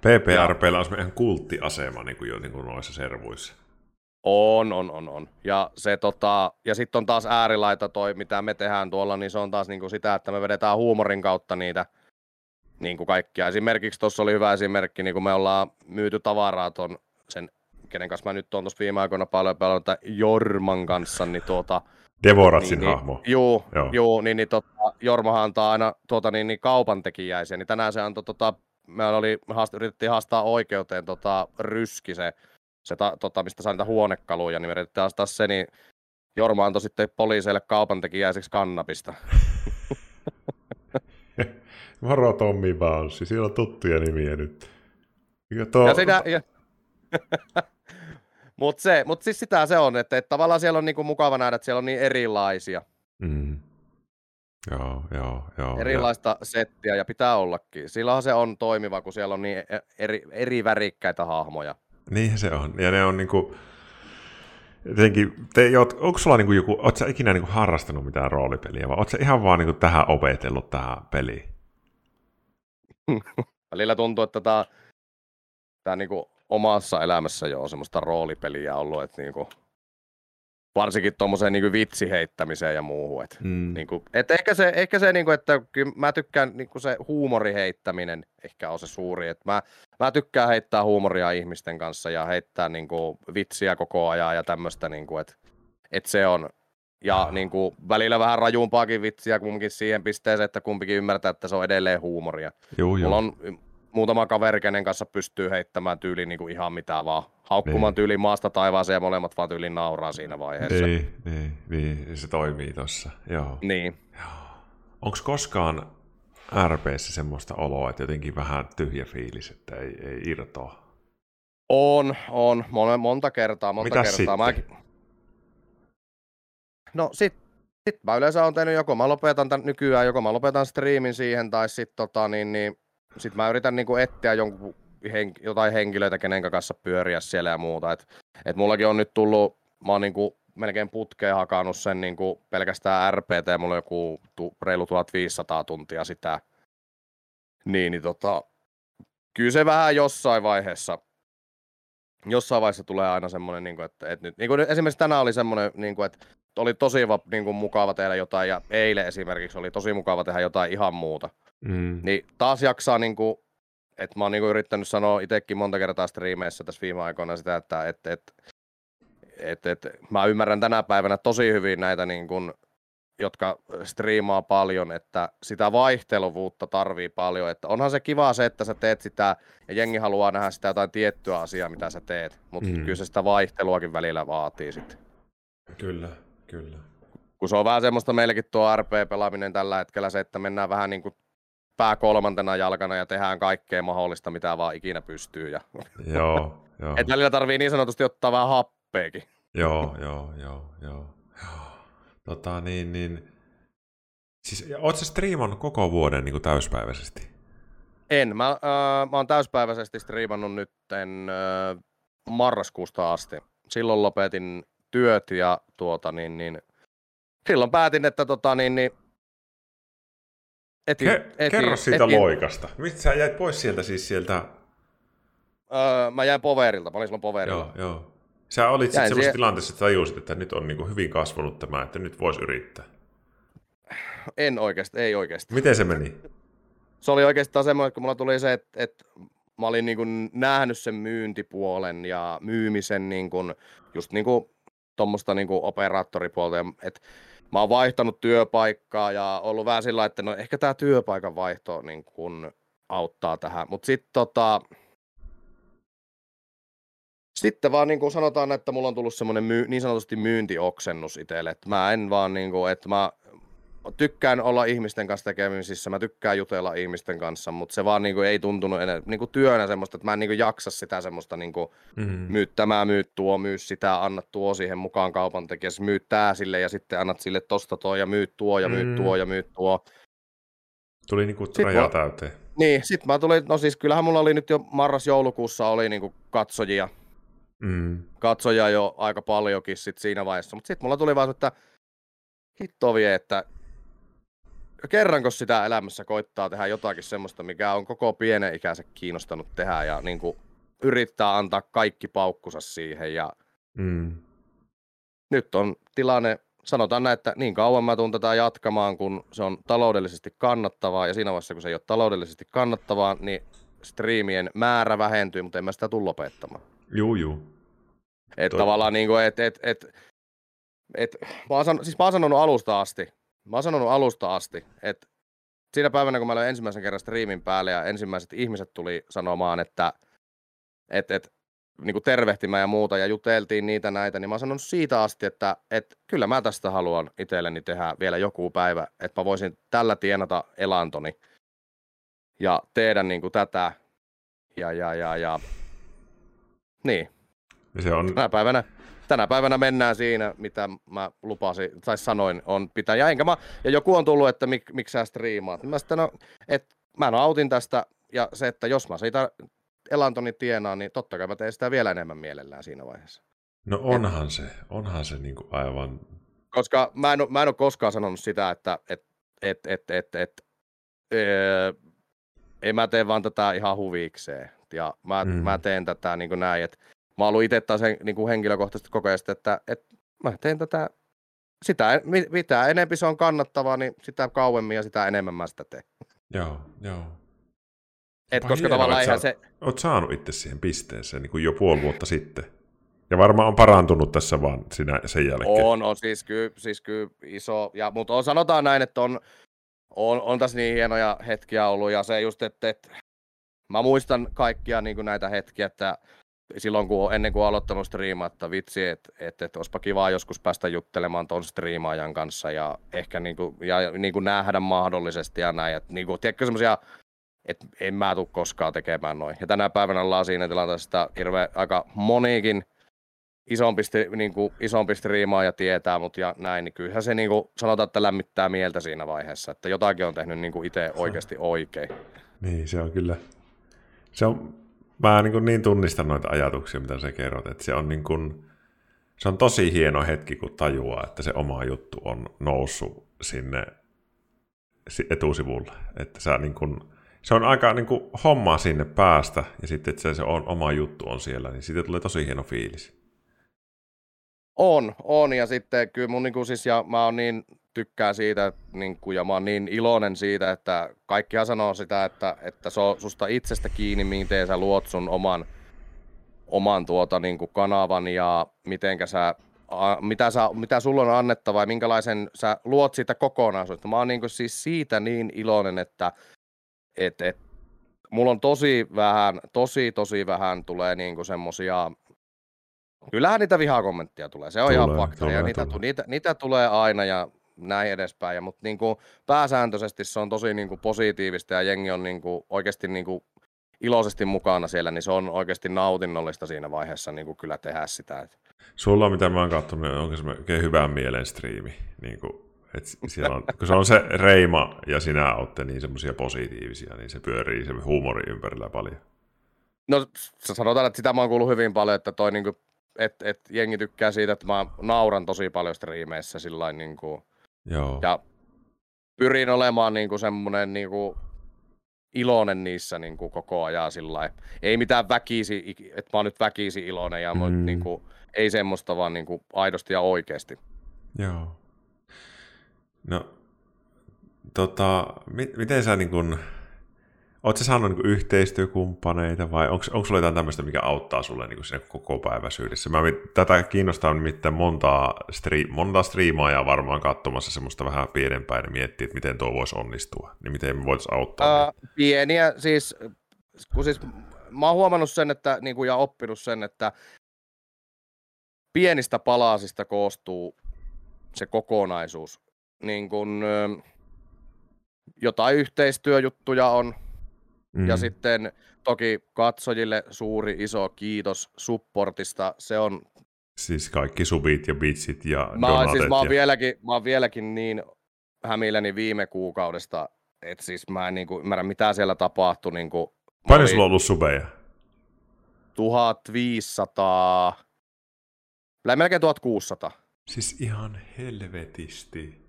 PPRPllä on ihan kulttiasema niin kuin jo niin kuin noissa servuissa. On, on, on, on. Ja, se, tota, ja sitten on taas äärilaita toi, mitä me tehdään tuolla, niin se on taas niin kuin sitä, että me vedetään huumorin kautta niitä niin kuin kaikkia. Esimerkiksi tuossa oli hyvä esimerkki, niin kuin me ollaan myyty tavaraa ton, sen, kenen kanssa mä nyt on tuossa viime aikoina paljon pelannut, Jorman kanssa, niin tuota, Devoratsin niin, hahmo. Niin, juu, joo. juu, niin, niin tota, Jormahan antaa aina tuota, niin, niin kaupantekijäisiä, niin tänään se antoi tota, me oli, haast, yritettiin haastaa oikeuteen tota, ryski se, se ta, tota, mistä sai niitä huonekaluja, niin me yritettiin haastaa se, niin Jorma antoi sitten poliiseille kaupantekijäiseksi kannabista. [LAUGHS] Moro Tommi Banssi, siellä on tuttuja nimiä nyt. Ja, tuo... ja, sitä, ja... [LAUGHS] Mutta mut siis sitä se on, että, että tavallaan siellä on niinku mukava nähdä, että siellä on niin erilaisia. Mm. Joo, joo, joo. Erilaista ja... settiä ja pitää ollakin. Silloin se on toimiva, kun siellä on niin e- eri, eri värikkäitä hahmoja. Niin se on. Ja ne on niinku... Jotenkin, te, onko sulla niinku joku, oot sä ikinä niinku harrastanut mitään roolipeliä, vai oot sä ihan vaan niinku tähän opetellut tähän peliin? [LAUGHS] Välillä tuntuu, että tämä, tämä niinku omassa elämässä jo on semmoista roolipeliä ollut, että niinku, varsinkin tuommoiseen niin vitsiheittämiseen ja muuhun. Et, mm. niin kuin, et ehkä se, ehkä se niin kuin, että kyllä mä tykkään niin kuin se huumoriheittäminen ehkä on se suuri. Et mä, mä tykkään heittää huumoria ihmisten kanssa ja heittää niin kuin, vitsiä koko ajan ja tämmöistä, niin kuin, että et se on. Ja niin kuin, välillä vähän rajumpaakin vitsiä kumminkin siihen pisteeseen, että kumpikin ymmärtää, että se on edelleen huumoria. Joo, joo. Mulla on muutama kaveri, kenen kanssa pystyy heittämään tyyliin niin kuin ihan mitä vaan. Haukkumaan niin. tyyliin maasta taivaaseen ja molemmat vaan tyyliin nauraa siinä vaiheessa. Niin, niin, niin se toimii tossa. Joo. Niin. Onko koskaan RPssä semmoista oloa, että jotenkin vähän tyhjä fiilis, että ei, ei irtoa? On, on. Monta kertaa, monta Mitäs kertaa. Sitten? Mäkin... No sit, sit mä yleensä on tehnyt joko mä lopetan tämän nykyään, joko mä lopetan striimin siihen, tai sitten tota, niin, niin, sit mä yritän niinku etsiä jonkun hen, jotain henkilöitä, kenen kanssa pyöriä siellä ja muuta. Et, et mullakin on nyt tullut, mä oon niinku melkein putkeen hakannut sen niinku pelkästään RPT, mulla on joku tu, reilu 1500 tuntia sitä. Niin, niin tota, kyllä se vähän jossain vaiheessa, jossain vaiheessa tulee aina semmoinen, niin kuin, että, että nyt, niin kuin esimerkiksi tänään oli semmoinen, niin kuin, että oli tosi niin kuin, mukava tehdä jotain, ja eilen esimerkiksi oli tosi mukava tehdä jotain ihan muuta. Mm. Niin taas jaksaa, niin kuin, että mä oon niin kuin, yrittänyt sanoa itsekin monta kertaa striimeissä tässä viime aikoina sitä, että et, et, et, et, mä ymmärrän tänä päivänä tosi hyvin näitä niin kuin, jotka striimaa paljon, että sitä vaihteluvuutta tarvii paljon. Että onhan se kiva se, että sä teet sitä ja jengi haluaa nähdä sitä jotain tiettyä asiaa, mitä sä teet, mutta mm. kyllä se sitä vaihteluakin välillä vaatii sitten. Kyllä, kyllä. Kun se on vähän semmoista meilläkin tuo RP-pelaaminen tällä hetkellä se, että mennään vähän niin kuin pää kolmantena jalkana ja tehdään kaikkea mahdollista, mitä vaan ikinä pystyy. Ja... Joo, [LAUGHS] joo. Et välillä tarvii niin sanotusti ottaa vähän happeekin. Joo, joo, joo, joo. Tota niin, niin... Siis oot sä striimannut koko vuoden niin kuin täyspäiväisesti? En. Mä, äh, mä oon täyspäiväisesti striimannut nytten äh, marraskuusta asti. Silloin lopetin työt ja tuota niin, niin silloin päätin, että tota niin, niin etin, Ke- etin, kerro siitä etin, loikasta. Mistä sä jäit pois sieltä siis sieltä? Öö, mä jäin poverilta, mä olin silloin poverilla. Joo, joo. Sä olit sitten semmoisessa siihen... tilanteessa, että tajusit, että nyt on niin hyvin kasvanut tämä, että nyt voisi yrittää. En oikeasti, ei oikeasti. Miten se meni? Se oli oikeastaan semmoinen, että kun mulla tuli se, että, että mä olin niin kuin nähnyt sen myyntipuolen ja myymisen niin kuin, just niin kuin tuommoista niin kuin operaattoripuolta. Että mä oon vaihtanut työpaikkaa ja ollut vähän sillä että no ehkä tämä työpaikan vaihto niin kuin auttaa tähän. Mutta sitten tota, sitten vaan niin kuin sanotaan, että mulla on tullut semmoinen myy- niin sanotusti myyntioksennus itselle, mä en vaan niin kuin, että mä tykkään olla ihmisten kanssa tekemisissä, mä tykkään jutella ihmisten kanssa, mutta se vaan niin kuin ei tuntunut enää niin kuin työnä semmoista, että mä en niin kuin jaksa sitä semmoista niin kuin mm-hmm. myyt tämä, myyt tuo, myy sitä, anna tuo siihen mukaan kaupan tekijässä, myyt tää sille ja sitten annat sille tosta tuo ja myyt tuo ja myyt mm-hmm. tuo ja myyt tuo. Tuli niin kuin rajaa täyteen. Niin, sit mä tulin, no siis kyllähän mulla oli nyt jo marras-joulukuussa oli niin kuin katsojia, mm. katsoja jo aika paljonkin sit siinä vaiheessa. Mutta sitten mulla tuli vaan, että hitto vie, että kerranko sitä elämässä koittaa tehdä jotakin semmoista, mikä on koko pienen ikänsä kiinnostanut tehdä ja niin kuin yrittää antaa kaikki paukkusa siihen. Ja mm. Nyt on tilanne, sanotaan näin, että niin kauan mä tuun tätä jatkamaan, kun se on taloudellisesti kannattavaa ja siinä vaiheessa, kun se ei ole taloudellisesti kannattavaa, niin striimien määrä vähentyy, mutta en mä sitä tule lopettamaan. Juu, juu. Että tavallaan niin kuin, et, et, et, et, mä, oon siis mä oon sanonut alusta asti, mä oon sanonut alusta asti, että siinä päivänä, kun mä olin ensimmäisen kerran striimin päälle ja ensimmäiset ihmiset tuli sanomaan, että et, et, niin kuin tervehtimään ja muuta ja juteltiin niitä näitä, niin mä oon sanonut siitä asti, että, että kyllä mä tästä haluan itselleni tehdä vielä joku päivä, että mä voisin tällä tienata elantoni ja tehdä niin kuin tätä ja, ja, ja, ja niin. Ja se on... tänä, päivänä, tänä päivänä mennään siinä, mitä mä lupasin, tai sanoin, on pitää. Ja, enkä mä, ja joku on tullut, että mik, miksi sä striimaat. Mä sitten, no, että mä nautin tästä, ja se, että jos mä siitä elantoni tienaan, niin totta kai mä teen sitä vielä enemmän mielellään siinä vaiheessa. No onhan et, se, onhan se niin kuin aivan... Koska mä en, mä en ole koskaan sanonut sitä, että et, et, et, et, et, öö, ei mä tee vaan tätä ihan huvikseen. Ja mä, mm. mä teen tätä niin kuin näin, että mä oon itse taas niin kuin henkilökohtaisesti koko ajan, että, että mä teen tätä, sitä, mitä enempi se on kannattavaa, niin sitä kauemmin ja sitä enemmän mä sitä teen. Joo, joo. Et koska hienoa, tavallaan eihän se... Oot saanut itse siihen pisteeseen niin kuin jo puoli vuotta sitten. Ja varmaan on parantunut tässä vaan sinä, sen jälkeen. On, on siis kyllä, siis kyllä iso. Ja, mutta on, sanotaan näin, että on, on, on tässä niin hienoja hetkiä ollut. Ja se just, että, että mä muistan kaikkia niin kuin näitä hetkiä, että silloin kun ennen kuin aloittanut striimaa, että vitsi, että et, et olisipa kiva joskus päästä juttelemaan ton striimaajan kanssa ja ehkä niin kuin, ja, niin kuin nähdä mahdollisesti ja näin. Että, niin kuin, tiedätkö semmoisia, että en mä tule koskaan tekemään noin. Ja tänä päivänä ollaan siinä tilanteessa, että hirveä, aika monikin isompi, niin kuin, isompi striimaaja tietää, mutta ja näin, niin kyllähän se niin kuin, sanotaan, että lämmittää mieltä siinä vaiheessa, että jotakin on tehnyt niin kuin itse oikeasti oikein. Niin, se on kyllä. Se on, mä niin, kuin niin tunnistan noita ajatuksia, mitä sä kerrot, että se on niin kuin, se on tosi hieno hetki, kun tajuaa, että se oma juttu on noussut sinne etusivulle. Että sä niin kuin, se on aika niin kuin, hommaa sinne päästä, ja sitten että se, se on, oma juttu on siellä, niin siitä tulee tosi hieno fiilis. On, on, ja sitten kyllä mun niin kuin, siis, ja mä oon niin tykkään siitä, niin kuin, ja mä oon niin iloinen siitä, että kaikkia sanoo sitä, että, että se on susta itsestä kiinni, miten sä luot sun oman, oman tuota, niin kuin kanavan ja mitenkä sä, a, mitä, sä, mitä sulla on annettava ja minkälaisen sä luot siitä kokonaisuutta. Mä oon niin kuin, siis siitä niin iloinen, että et, et, mulla on tosi vähän, tosi tosi vähän tulee niinku semmosia Kyllähän niitä vihakommentteja tulee, se on tulee, ihan fakta. Tulee, ja niitä, tulee. Niitä, niitä, tulee aina ja näin edespäin. Ja, mutta niin kuin, pääsääntöisesti se on tosi niin kuin, positiivista ja jengi on niin kuin, oikeasti niin kuin, iloisesti mukana siellä, niin se on oikeasti nautinnollista siinä vaiheessa niin kuin, kyllä tehdä sitä. Että... Sulla, mitä mä oon katsonut, onko se oikein hyvän mielen striimi? Niin kuin, et siellä on, kun se on se reima ja sinä olette niin semmoisia positiivisia, niin se pyörii se huumori ympärillä paljon. No sanotaan, että sitä mä oon kuullut hyvin paljon, että toi niinku, et, et jengi tykkää siitä, että mä nauran tosi paljon striimeissä sillä niinku, Joo. Ja pyrin olemaan niinku semmoinen niinku iloinen niissä niinku koko ajan sillä Ei mitään väkisi, että mä oon nyt väkisi iloinen, ja mm. niinku, ei semmoista, vaan niinku aidosti ja oikeasti. Joo. No, tota, mi- miten sä niin kun, Oletko saanut niin yhteistyökumppaneita vai onko, onko sulla jotain tämmöistä, mikä auttaa sulle niin siinä koko päiväisyydessä? Mä, tätä kiinnostaa nimittäin montaa, stri, montaa striimaajaa varmaan katsomassa semmoista vähän pienempää ja miettiä, että miten tuo voisi onnistua. Niin miten me voitaisiin auttaa? Uh? Pieniä, siis, kun siis mä oon huomannut sen, että, niin kuin, ja oppinut sen, että pienistä palasista koostuu se kokonaisuus. Niin kun, jotain yhteistyöjuttuja on, Mm. Ja sitten toki katsojille suuri iso kiitos supportista. Se on... Siis kaikki subit ja bitsit ja mä, donatet. Siis mä, oon ja... vieläkin, mä oon vieläkin niin hämilläni viime kuukaudesta, että siis mä en niin kuin ymmärrä mitä siellä tapahtui. Niin kuin, Paljon sulla on ollut subeja? 1500, melkein 1600. Siis ihan helvetisti.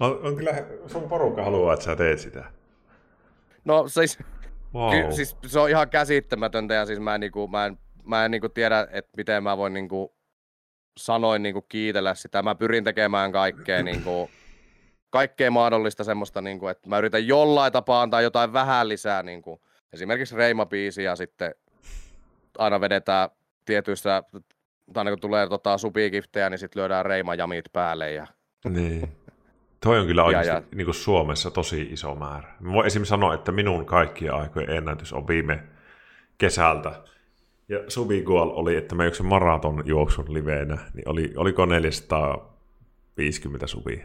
On, on kyllä, sun porukka haluaa, että sä teet sitä. No siis, wow. ky, siis se on ihan käsittämätöntä ja siis mä en, niinku, mä en, mä en niinku tiedä, että miten mä voin niinku, sanoin niinku kiitellä sitä. Mä pyrin tekemään kaikkea, [CLEARS THROAT] niinku, kaikkea mahdollista semmoista, niinku, että mä yritän jollain tapaa antaa jotain vähän lisää. Niinku, esimerkiksi Reima-biisi ja sitten aina vedetään tietyissä, tai kun tulee tota, supikiftejä, niin sitten lyödään Reima-jamit päälle. Ja... Niin. Toi on kyllä oikeasti ja, ja... Niin kuin Suomessa tosi iso määrä. Mä voin esimerkiksi sanoa, että minun kaikkien aikojen ennätys on viime kesältä. Ja Subigual oli, että mä yksin maraton juoksun liveenä, niin oli, oliko 450 subia.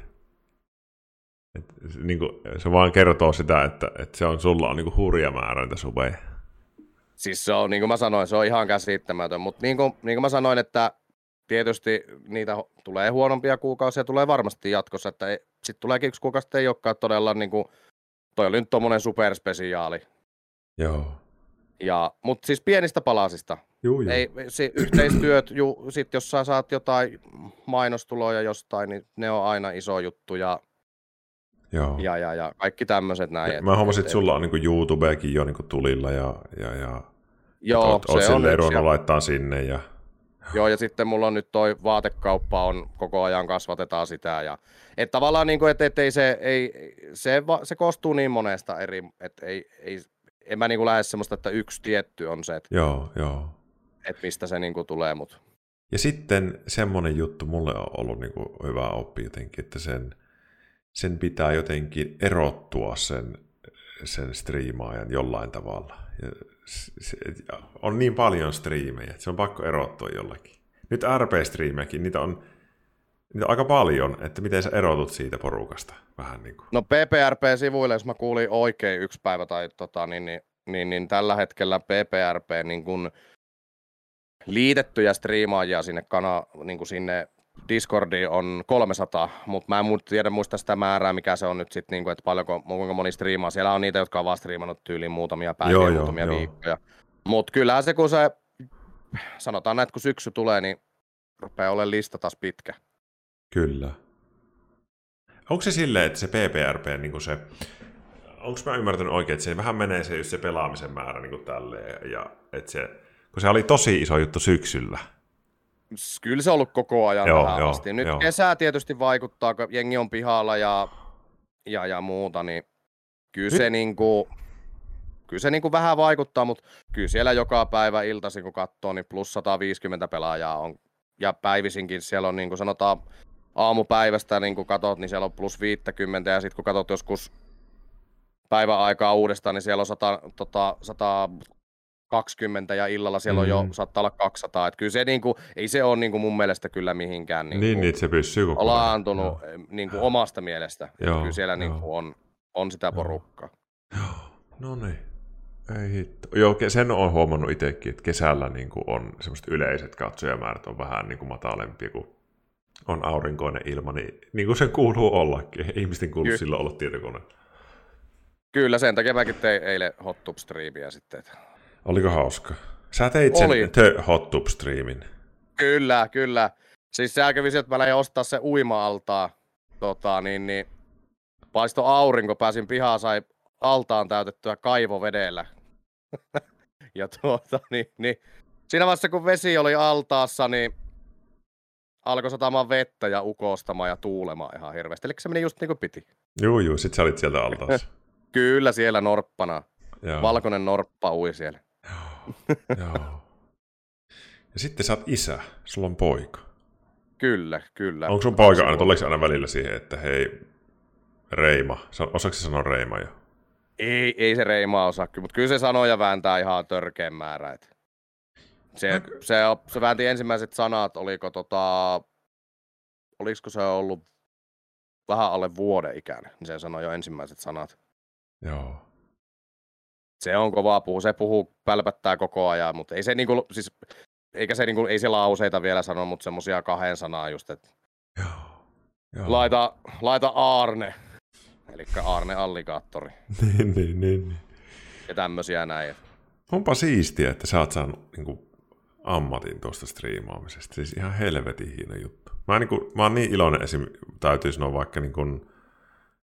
Et, niin kuin, se vaan kertoo sitä, että, että se on, sulla on niin kuin hurja määrä niitä subeja. Siis se on, niin kuin mä sanoin, se on ihan käsittämätön, mutta niin kuin, niin kuin mä sanoin, että tietysti niitä tulee huonompia kuukausia, tulee varmasti jatkossa, että sitten tulee yksi kuukausi, ei olekaan todella niin kuin, toi oli nyt tommonen superspesiaali. Joo. Ja, mutta siis pienistä palasista. Juu, juu. Ei, se, yhteistyöt, ju, sit jos sä saat jotain mainostuloja jostain, niin ne on aina iso juttu ja, Joo. ja, ja, ja kaikki tämmöiset näin. Ja, mä huomasin, että sulla on niin YouTubekin jo niin tulilla ja, ja, ja Joo, oot, se oot on yksi. laittaa sinne ja Joo, ja sitten mulla on nyt toi vaatekauppa on koko ajan kasvatetaan sitä. Ja, että tavallaan niin kuin, että, että ei se, ei, se, se koostuu niin monesta eri, että ei, ei, en mä niin kuin lähde semmoista, että yksi tietty on se, että, joo, joo. että mistä se niin kuin tulee. Mutta. Ja sitten semmoinen juttu mulle on ollut niin kuin hyvä oppi jotenkin, että sen, sen pitää jotenkin erottua sen, sen striimaajan jollain tavalla. Ja se, on niin paljon striimejä, että se on pakko erottua jollakin. Nyt RP-striimejäkin, niitä on, niitä on aika paljon, että miten sä erotut siitä porukasta vähän niin kuin. No PPRP-sivuille, jos mä kuulin oikein yksi päivä tai tota, niin, niin, niin, niin, tällä hetkellä PPRP niin kun liitettyjä striimaajia sinne, kana, niin kuin sinne Discordi on 300, mutta mä en tiedä muista sitä määrää, mikä se on nyt sitten, niin kuin, että paljonko, kuinka moni striimaa. Siellä on niitä, jotka on vaan striimannut tyyliin muutamia päiviä, joo, muutamia joo, viikkoja. Mutta kyllähän se, kun se, sanotaan näin, että kun syksy tulee, niin rupeaa olemaan lista taas pitkä. Kyllä. Onko se silleen, että se PPRP, niin kuin se, onko mä ymmärtänyt oikein, että se vähän menee se, just se pelaamisen määrä niin kuin tälleen, ja että se, kun se oli tosi iso juttu syksyllä, Kyllä se on ollut koko ajan joo, tähän joo, asti. Nyt joo. kesä tietysti vaikuttaa, kun jengi on pihalla ja, ja, ja muuta, niin kyllä se, niinku, kyllä se niinku vähän vaikuttaa, mutta kyllä siellä joka päivä iltaisin, kun katsoo, niin plus 150 pelaajaa on. Ja päivisinkin siellä on, niin kuin sanotaan, aamupäivästä niin kun katot, niin siellä on plus 50, ja sitten kun katsot joskus päiväaikaa uudestaan, niin siellä on 100, tota, 100 20 ja illalla siellä mm. on jo, mm. saattaa olla 200. Että kyllä se niinku, ei se ole niinku mun mielestä kyllä mihinkään niinku, niin, niin, se pysyy koko laantunut joo. niinku omasta mielestä. Joo, kyllä siellä niinku on, on sitä porukkaa. Joo, no niin. Ei hitto. Joo, sen on huomannut itsekin, että kesällä niin kuin on semmoiset yleiset katsojamäärät on vähän niin kuin matalempia, kun on aurinkoinen ilma, niin, niin kuin se kuuluu ollakin. Ihmisten kuuluu Ky- silloin olla tietokone. Kyllä, sen takia mäkin tein eilen hot tub sitten. Että Oliko hauska? Sä teit sen Oli. The Hot Tub Streamin. Kyllä, kyllä. Siis se kävi että mä lähdin ostaa se uima-altaa. Tota, niin, niin, paisto aurinko, pääsin pihaan, sai altaan täytettyä kaivovedellä. [LAUGHS] ja tuota, niin, niin, siinä vaiheessa kun vesi oli altaassa, niin alkoi satamaan vettä ja ukostamaan ja tuulemaan ihan hirveästi. Eli se meni just niin kuin piti. Juu, juu, sit sä olit sieltä altaassa. [LAUGHS] Kyllä, siellä norppana. Joo. Valkoinen norppa ui siellä. Joo. [LAUGHS] Ja sitten sä oot isä, sulla on poika. Kyllä, kyllä. Onko sun poika aina, tuleeko aina välillä siihen, että hei, Reima, osaako se sanoa Reima jo? Ei, ei se Reima osaa, mutta kyllä se sanoja vääntää ihan törkeän määrä. Että se, Mä... se, se, väänti ensimmäiset sanat, oliko tota, olisiko se ollut vähän alle vuoden ikäinen, niin se sanoi jo ensimmäiset sanat. Joo se on kovaa puhu, se puhuu, pälpättää koko ajan, mutta ei se niinku, siis, eikä se niinku, ei se lauseita vielä sano, mutta semmosia kahden sanaa just, että Joo. Joo. Laita, laita Arne, eli Arne Alligaattori. [LAUGHS] niin, niin, niin, niin. Ja tämmösiä näin. Onpa siistiä, että sä oot saanut niinku, ammatin tuosta striimaamisesta. Siis ihan helvetin hieno juttu. Mä, niinku, mä oon niin iloinen esim. täytyy sanoa vaikka niinku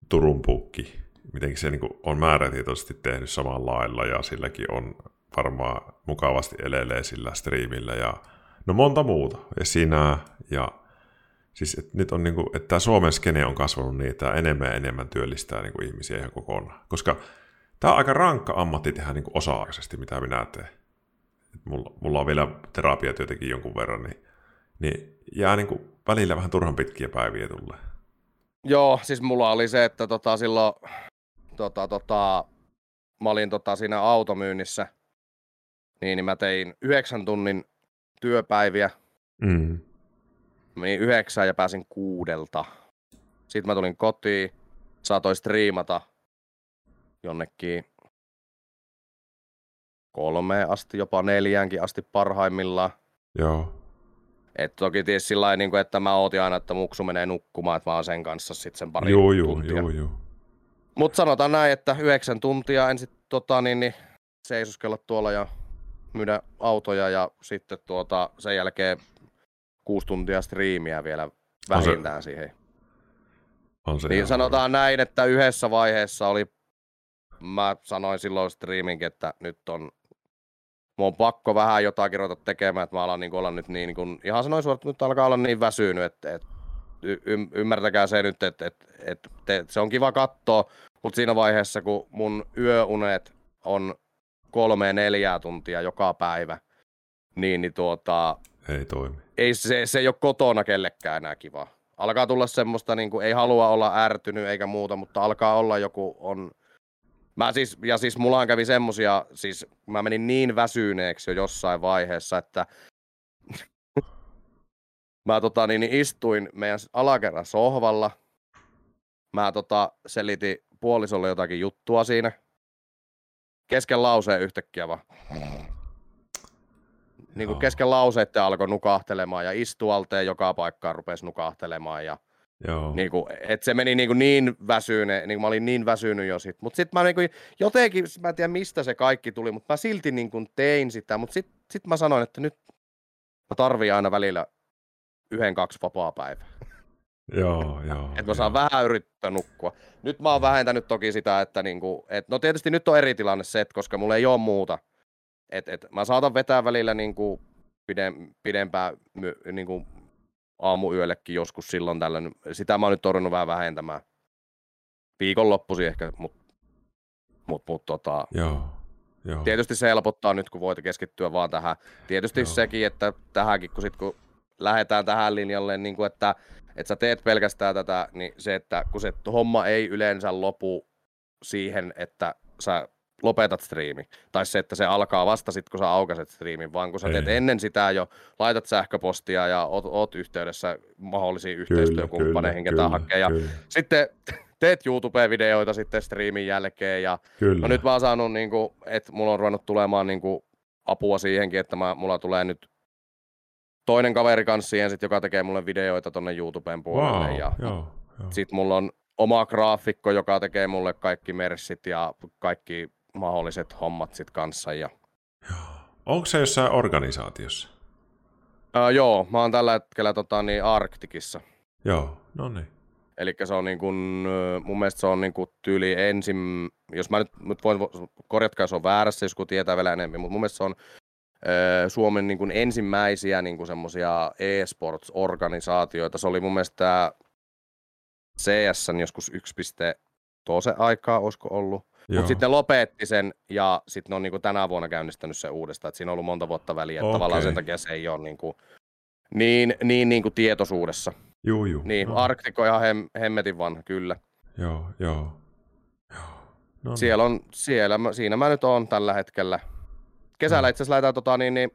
Turun pukki miten se niin kuin on määrätietoisesti tehnyt samalla lailla ja silläkin on varmaan mukavasti elelee sillä striimillä ja no monta muuta. Ja sinä ja siis et nyt on niin kuin, että tämä Suomen skene on kasvanut niin, että enemmän ja enemmän työllistää niin kuin ihmisiä ihan kokonaan. Koska tämä on aika rankka ammatti tehdä niin kuin osa-aikaisesti, mitä minä teen. Et mulla, mulla on vielä terapiatyötäkin jonkun verran, niin, niin jää niin kuin välillä vähän turhan pitkiä päiviä tulee. Joo, siis mulla oli se, että tota, silloin tota, tota, mä olin tota, siinä automyynnissä, niin, niin mä tein yhdeksän tunnin työpäiviä. Mm. Menin yhdeksään ja pääsin kuudelta. Sitten mä tulin kotiin, saatoin striimata jonnekin kolme asti, jopa neljäänkin asti parhaimmillaan. Joo. Et toki tietysti sillä niin että mä ootin aina, että muksu menee nukkumaan, että mä oon sen kanssa sitten sen pari joo, joo, Joo, joo. Mutta sanotaan näin, että yhdeksän tuntia ensin tota, niin, niin, seisoskella tuolla ja myydä autoja ja sitten tuota, sen jälkeen kuusi tuntia striimiä vielä vähintään on se, siihen. On se niin sanotaan hyvä. näin, että yhdessä vaiheessa oli, mä sanoin silloin striiminkin, että nyt on, mun on pakko vähän jotakin ruveta tekemään, että mä alan niin olla nyt niin, niin kuin, ihan sanoin suoraan, että nyt alkaa olla niin väsynyt, että, että y- ymmärtäkää se nyt, että, että, että, että se on kiva katsoa, mutta siinä vaiheessa, kun mun yöunet on kolme neljää tuntia joka päivä, niin, niin tuota, ei toimi. Ei, se, se ei ole kotona kellekään enää kiva. Alkaa tulla semmoista, niin kuin, ei halua olla ärtynyt eikä muuta, mutta alkaa olla joku on... Mä siis, ja siis mulla kävi semmosia, siis mä menin niin väsyneeksi jo jossain vaiheessa, että mä tota, niin, niin istuin meidän alakerran sohvalla. Mä tota, selitin puolisolle jotakin juttua siinä. Kesken lauseen yhtäkkiä vaan. niin kuin kesken lauseitten alkoi nukahtelemaan ja istualteen joka paikkaan rupesi nukahtelemaan ja Joo. niin kuin, et se meni niin, kuin niin väsyne, niin kuin mä olin niin väsynyt jo sit. Mutta sitten mä niin kuin, jotenkin, mä en tiedä mistä se kaikki tuli, mutta mä silti niin kuin tein sitä, mutta sitten sit mä sanoin, että nyt mä tarviin aina välillä yhden, kaksi vapaa-päivää. Joo, joo. Että mä saan vähän yrittää nukkua. Nyt mä oon vähentänyt toki sitä, että niinku, et, no tietysti nyt on eri tilanne se, että koska mulla ei ole muuta. Et, et, mä saatan vetää välillä niinku pidem, pidempää my, niinku aamuyöllekin joskus silloin tällöin. Sitä mä oon nyt torjunut vähän vähentämään. Viikonloppuisin ehkä, mutta mut, mut, tota, Joo, joo. tietysti se helpottaa nyt, kun voit keskittyä vaan tähän. Tietysti Joo. sekin, että tähänkin, kun, sit, kun lähdetään tähän linjalle, niin kuin, että, että sä teet pelkästään tätä, niin se, että kun se homma ei yleensä lopu siihen, että sä lopetat striimi. Tai se, että se alkaa vasta sitten, kun sä aukaset striimin, vaan kun sä teet Ei. ennen sitä jo, laitat sähköpostia ja oot, oot yhteydessä mahdollisiin yhteistyökumppaneihin, ketä kyllä, hakee. Ja Kyllä, sitten teet YouTube-videoita sitten striimin jälkeen ja kyllä. No nyt mä oon saanut, niin kuin, että mulla on ruvennut tulemaan niin kuin, apua siihenkin, että mä, mulla tulee nyt toinen kaveri kanssa siihen, sit, joka tekee mulle videoita tonne YouTuben puolelle. wow, ja joo, joo. sitten mulla on oma graafikko, joka tekee mulle kaikki merssit ja kaikki mahdolliset hommat sit kanssa. Ja, Onko se jossain organisaatiossa? ää, joo, mä oon tällä hetkellä tota, niin Arktikissa. Joo, no niin. Eli se on niin kuin, ö, mun mielestä se on niin kuin tyyli ensin, jos mä nyt, nyt voin, korjatkaa jos on väärässä, jos kun tietää vielä enemmän, mutta mun mielestä se on Suomen niin kuin ensimmäisiä niin kuin semmoisia e-sports-organisaatioita. Se oli mun mielestä tää CSN joskus 1. toisen aikaa, olisiko ollut. Mutta sitten lopetti sen ja sitten ne on niin kuin tänä vuonna käynnistänyt sen uudestaan. Et siinä on ollut monta vuotta väliä, että tavallaan sen takia se ei ole niin kuin, niin, niin, niin kuin tietoisuudessa. Juu, juu. Niin, no, Arktiko ihan hem, hemmetin vanha, kyllä. Joo, joo. joo. No niin. Siellä on, siellä, siinä mä nyt oon tällä hetkellä. Kesällä Mm. itse asiassa lähdetään tota, niin, niin,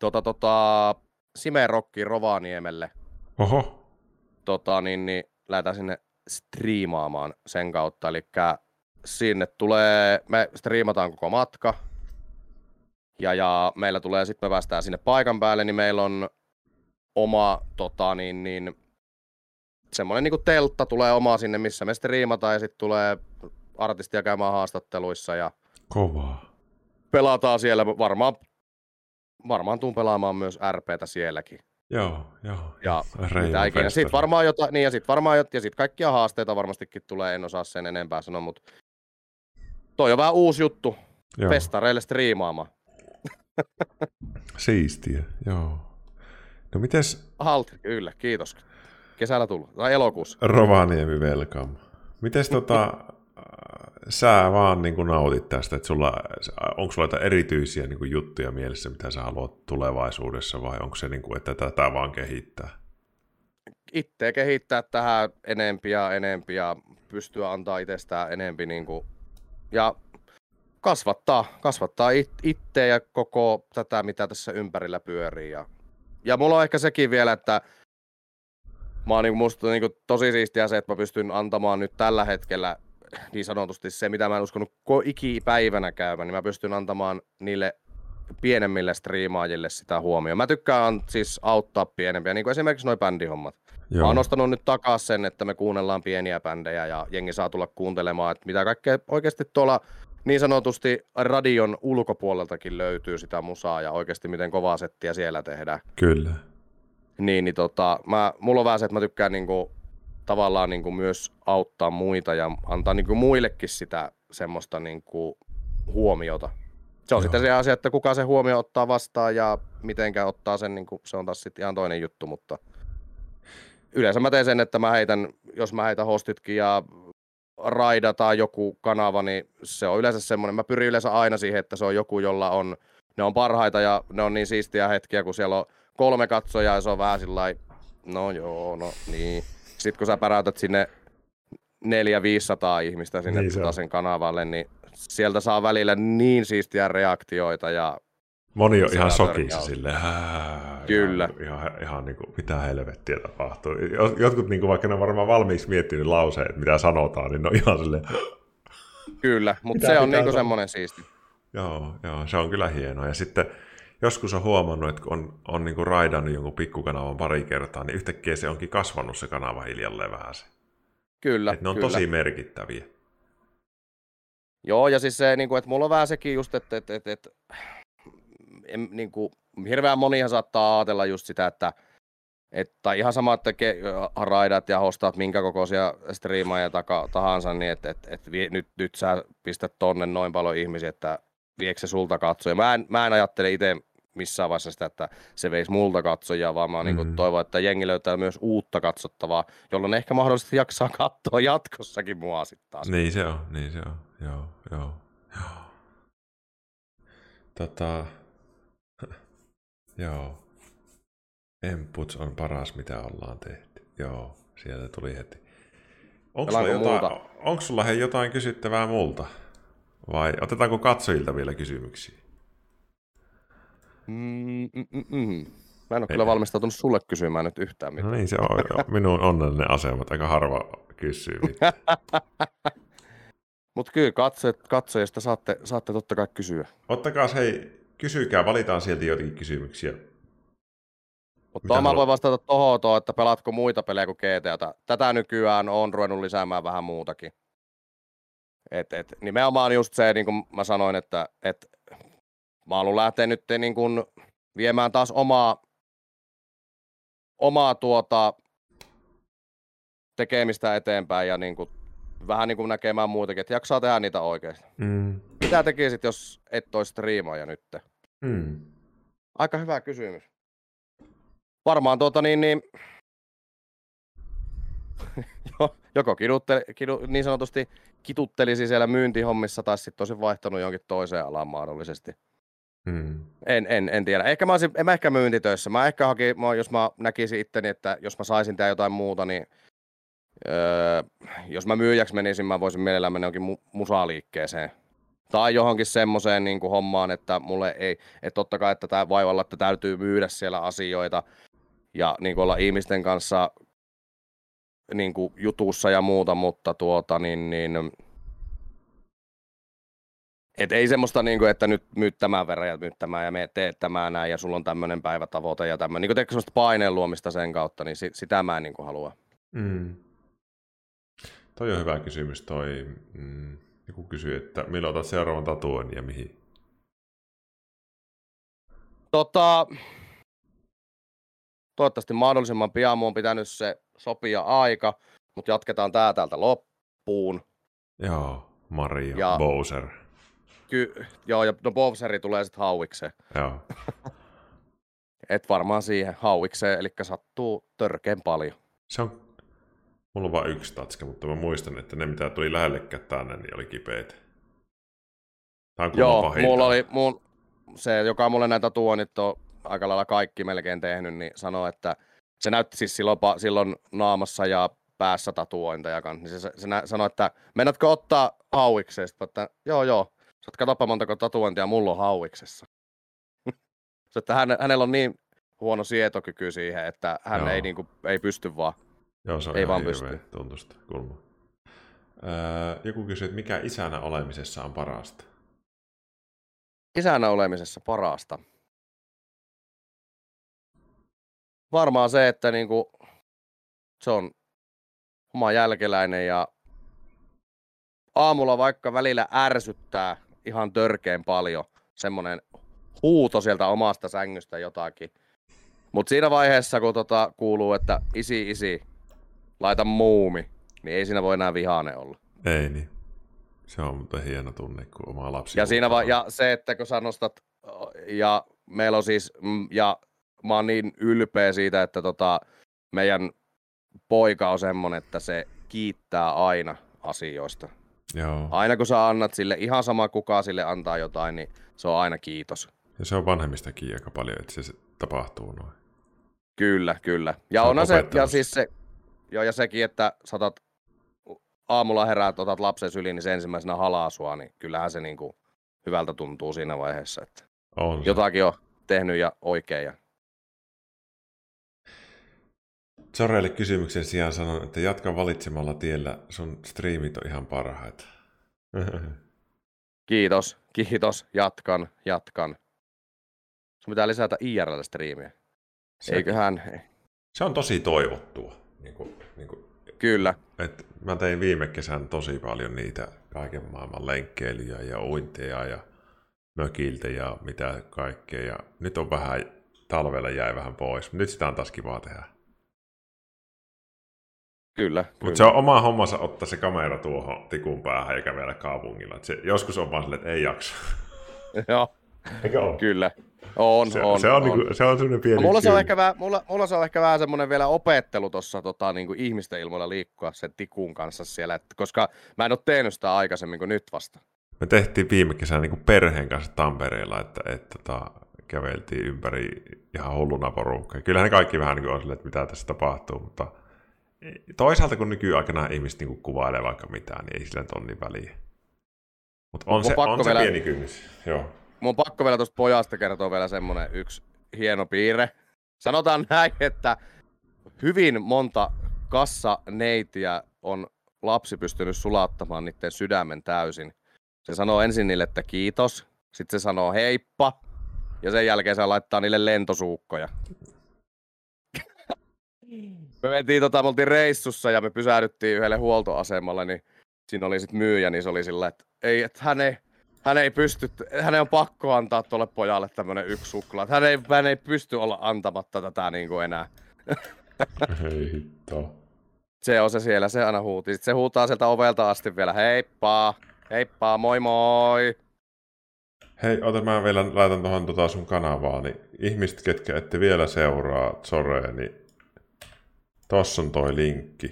tota, tota, Simerokkiin Rovaniemelle. Oho, Tota, niin, niin, lähdetään sinne striimaamaan sen kautta. Eli sinne tulee, me striimataan koko matka. Ja, ja meillä tulee, sitten me päästään sinne paikan päälle, niin meillä on oma tota, niin, niin, semmoinen niin teltta tulee oma sinne, missä me striimataan ja sitten tulee artistia käymään haastatteluissa ja kovaa. Pelataan siellä. Varmaan, varmaan tuun pelaamaan myös RPtä sielläkin. Joo, joo. Ja mitä ikinä. Sitten varmaan jotain, niin ja sitten varmaan jot, ja sit kaikkia haasteita varmastikin tulee, en osaa sen enempää sanoa, mutta toi on vähän uusi juttu, Joo, festareille striimaamaan. siistiä, joo. No mites Halt, kyllä, kiitos. Kesällä tullut, tai elokuussa. Rovaniemi welcome. Mites tota, sä vaan niin nautit tästä, että sulla, onko sulla jotain erityisiä niin kuin juttuja mielessä, mitä sä haluat tulevaisuudessa, vai onko se, niin kuin, että tätä vaan kehittää? Itse kehittää tähän enempi ja enempi ja pystyä antaa itsestään enempi niin kuin, ja kasvattaa, kasvattaa it, ja koko tätä, mitä tässä ympärillä pyörii. Ja, ja mulla on ehkä sekin vielä, että mä oon niin musta niin kuin, tosi siistiä se, että mä pystyn antamaan nyt tällä hetkellä niin sanotusti se, mitä mä en uskonut ko- ikipäivänä käymään, niin mä pystyn antamaan niille pienemmille striimaajille sitä huomioon. Mä tykkään siis auttaa pienempiä, niin kuin esimerkiksi noi bändihommat. Mä oon nostanut nyt takas sen, että me kuunnellaan pieniä bändejä ja jengi saa tulla kuuntelemaan, että mitä kaikkea oikeasti tuolla niin sanotusti radion ulkopuoleltakin löytyy sitä musaa ja oikeasti miten kovaa settiä siellä tehdään. Kyllä. Niin, niin tota, mä, mulla on vähän se, että mä tykkään niinku, tavallaan niinku myös auttaa muita ja antaa niinku muillekin sitä semmoista niinku huomiota. Se on Joo. sitten se asia, että kuka se huomio ottaa vastaan ja mitenkä ottaa sen, niinku, se on taas sitten ihan toinen juttu, mutta yleensä mä teen sen, että mä heitän, jos mä heitän hostitkin ja raidataan joku kanava, niin se on yleensä semmoinen, mä pyrin yleensä aina siihen, että se on joku, jolla on, ne on parhaita ja ne on niin siistiä hetkiä, kun siellä on kolme katsojaa ja se on vähän sillä no joo, no niin. Sitten kun sä päräytät sinne 400-500 ihmistä sinne Niin niin tota sen kanavalle, niin sieltä saa välillä niin siistiä reaktioita ja Moni on ihan on sokissa silleen, "Hää", Kyllä. Ihan, ihan, ihan niin kuin, mitä helvettiä tapahtuu. Jot- Jotkut, niin kuin, vaikka ne on varmaan valmiiksi miettinyt lauseet, mitä sanotaan, niin ne on ihan silleen, kyllä, mutta se on niinku sanoa? semmoinen siisti. joo, joo, se on kyllä hienoa. Ja sitten joskus on huomannut, että kun on, on niin raidannut jonkun pikkukanavan pari kertaa, niin yhtäkkiä se onkin kasvanut se kanava hiljalleen vähän se. Kyllä, Että ne on kyllä. tosi merkittäviä. Joo, ja siis se, niin kuin, että mulla on vähän sekin just, että, että, että, että en, niin kuin, hirveän monihan saattaa ajatella just sitä, että, että ihan sama, että ke, raidat ja hostaat minkä kokoisia striimaajia taka, tahansa, niin että, että, että vie, nyt, nyt sä pistät tonne noin paljon ihmisiä, että viekö se sulta katsoja. Mä en, mä en ajattele itse missään vaiheessa sitä, että se veisi multa katsojaa, vaan mä mm. niin toivon, että jengi löytää myös uutta katsottavaa, jolloin ehkä mahdollisesti jaksaa katsoa jatkossakin mua sitten taas. Niin se on, niin se on. Joo, joo, joo. Tota, [LAUGHS] joo. Emputs on paras, mitä ollaan tehty. Joo, sieltä tuli heti. Onko sulla, jotain, onko sulla hei jotain kysyttävää multa? Vai otetaanko katsojilta vielä kysymyksiä? Mm, mm, mm, mm. Mä en ole Ei. kyllä valmistautunut sulle kysymään nyt yhtään mitään. No niin, se on minun onnellinen asema, aika harva kysyy [LAUGHS] Mutta kyllä katsojista, katsojista saatte, saatte totta kai kysyä. Ottakaa hei, kysykää, valitaan sieltä jotakin kysymyksiä. Mutta mä voin vastata tohon, että pelaatko muita pelejä kuin GTAta. Tätä nykyään on ruvennut lisäämään vähän muutakin. Et, et, nimenomaan just se, niin kuin mä sanoin, että et, mä haluan lähteä nyt niin kuin viemään taas omaa, omaa tuota, tekemistä eteenpäin ja niin kuin, vähän niin kuin näkemään muutakin, että jaksaa tehdä niitä oikeasti. Mm. Mitä tekisit, jos et olisi striimaaja nyt? Mm. Aika hyvä kysymys. Varmaan tuota niin, niin [LAUGHS] joko kidutteli, kidu, niin sanotusti kituttelisi siellä myyntihommissa tai sitten olisi vaihtanut jonkin toiseen alaan mahdollisesti. Hmm. En, en, en tiedä. Ehkä mä olisin, en mä ehkä myyntitöissä. Mä ehkä haki, mä, jos mä näkisin itteni, että jos mä saisin tehdä jotain muuta, niin öö, jos mä myyjäksi menisin, mä voisin mielellään mennä jonkin mu-. Tai johonkin semmoiseen niin kuin hommaan, että mulle ei, että totta kai, että tämä vaivalla, että täytyy myydä siellä asioita ja niin olla ihmisten kanssa niin jutussa ja muuta, mutta tuota, niin, niin, et ei semmoista, niin kuin, että nyt myyt tämän verran ja myyt tämän ja me teet tämän näin ja sulla on tämmöinen päivätavoite ja tämmöinen. Niin kuin semmoista paineen luomista sen kautta, niin sitä mä en niin kuin halua. Mm. Toi on hyvä kysymys toi. Mm, joku kysyy, että milloin otat seuraavan tatuoinnin ja mihin? Tota, toivottavasti mahdollisimman pian. Mun on pitänyt se sopia aika, mutta jatketaan tää täältä loppuun. Joo, Mario ja, Bowser. Ky, joo, ja no Bowseri tulee sitten hauikseen. Joo. [LAUGHS] Et varmaan siihen hauikseen, eli sattuu törkeen paljon. Se on, mulla on vain yksi tatska, mutta mä muistan, että ne mitä tuli lähellekään tänne, niin oli kipeitä. Joo, pahinta. mulla oli, mun, se, joka mulle näitä tuonit on aika lailla kaikki melkein tehnyt, niin sanoi, että se näytti siis silloin, silloin naamassa ja päässä tatuointeja kanssa, niin se, se, se sanoi, että mennätkö ottaa hauikseen? Sitten, että joo joo, sä katsopa montako tatuointia mulla on hauiksessa. se, [LAUGHS] että hän, hänellä on niin huono sietokyky siihen, että hän ei, niin kuin, ei pysty vaan. Joo, se on ei vaan pysty. tuntusta kulma. Öö, joku kysyy, että mikä isänä olemisessa on parasta? Isänä olemisessa parasta? varmaan se, että niinku, se on oma jälkeläinen ja aamulla vaikka välillä ärsyttää ihan törkeen paljon semmoinen huuto sieltä omasta sängystä jotakin. Mutta siinä vaiheessa, kun tota kuuluu, että isi isi, laita muumi, niin ei siinä voi enää vihane olla. Ei niin. Se on mutta hieno tunne, kun oma lapsi... Ja, siinä va- ja se, että kun sä nostat, ja meillä on siis, mm, ja mä oon niin ylpeä siitä, että tota, meidän poika on semmonen, että se kiittää aina asioista. Joo. Aina kun sä annat sille, ihan sama kuka sille antaa jotain, niin se on aina kiitos. Ja se on vanhemmistakin aika paljon, että se, se tapahtuu noin. Kyllä, kyllä. Ja on se, ja siis se, joo, ja sekin, että saatat aamulla heräät, otat lapsen syliin, niin se ensimmäisenä halaa sua, niin kyllähän se niinku hyvältä tuntuu siinä vaiheessa, että on jotakin on tehnyt ja oikein ja Zoreille kysymyksen sijaan sanon, että jatka valitsemalla tiellä, sun striimit on ihan parhaita. [LAUGHS] kiitos, kiitos, jatkan, jatkan. Sun pitää lisätä IRL-striimiä. Se, Eiköhän... se on tosi toivottua. Niin kuin, niin kuin, Kyllä. et mä tein viime kesän tosi paljon niitä kaiken maailman lenkkeilyjä ja uinteja ja mökiltä ja mitä kaikkea. Ja nyt on vähän, talvella jäi vähän pois. Nyt sitä on taas kivaa tehdä. Kyllä. Mutta se on oma hommansa ottaa se kamera tuohon tikun päähän ja kävellä kaupungilla. Et se, joskus on vaan silleen, että ei jaksa. [LAUGHS] Joo, Eikö ole? kyllä. On, Se, on, se, on, on. Niinku, se on sellainen pieni No, mulla, se on ehkä vähän, mulla, mulla se on ehkä vähän semmoinen vielä opettelu tuossa tota, niin kuin ihmisten ilmoilla liikkua sen tikun kanssa siellä, että, koska mä en ole tehnyt sitä aikaisemmin kuin nyt vasta. Me tehtiin viime kesänä niin perheen kanssa Tampereella, että, että tota, käveltiin ympäri ihan hulluna porukkaa. Kyllähän ne kaikki vähän niin on silleen, että mitä tässä tapahtuu, mutta toisaalta kun nykyaikana ihmiset niin kuin kuvailee vaikka mitään, niin ei sillä nyt ole niin väliä. Mutta on, se, on se vielä- pieni kynnys. Joo. Mun on pakko vielä tuosta pojasta kertoa vielä semmonen yksi hieno piirre. Sanotaan näin, että hyvin monta kassaneitiä on lapsi pystynyt sulattamaan niiden sydämen täysin. Se sanoo ensin niille, että kiitos, sitten se sanoo heippa, ja sen jälkeen se laittaa niille lentosuukkoja. [LAUGHS] Me mentiin, tota, me oltiin reissussa ja me pysähdyttiin yhdelle huoltoasemalle, niin siinä oli sitten myyjä, niin se oli sillä, että ei, että hän ei, hän ei pysty, hänen on pakko antaa tuolle pojalle tämmönen yksi suklaa. Hän ei, hän ei pysty olla antamatta tätä niin kuin enää. [LAUGHS] Ei hitto. Se on se siellä, se aina huutii. Sitten se huutaa sieltä ovelta asti vielä, heippa, heippa, moi moi. Hei, ota mä vielä laitan tuohon tota sun kanavaa, niin ihmiset, ketkä ette vielä seuraa Zorea, niin tossa on toi linkki.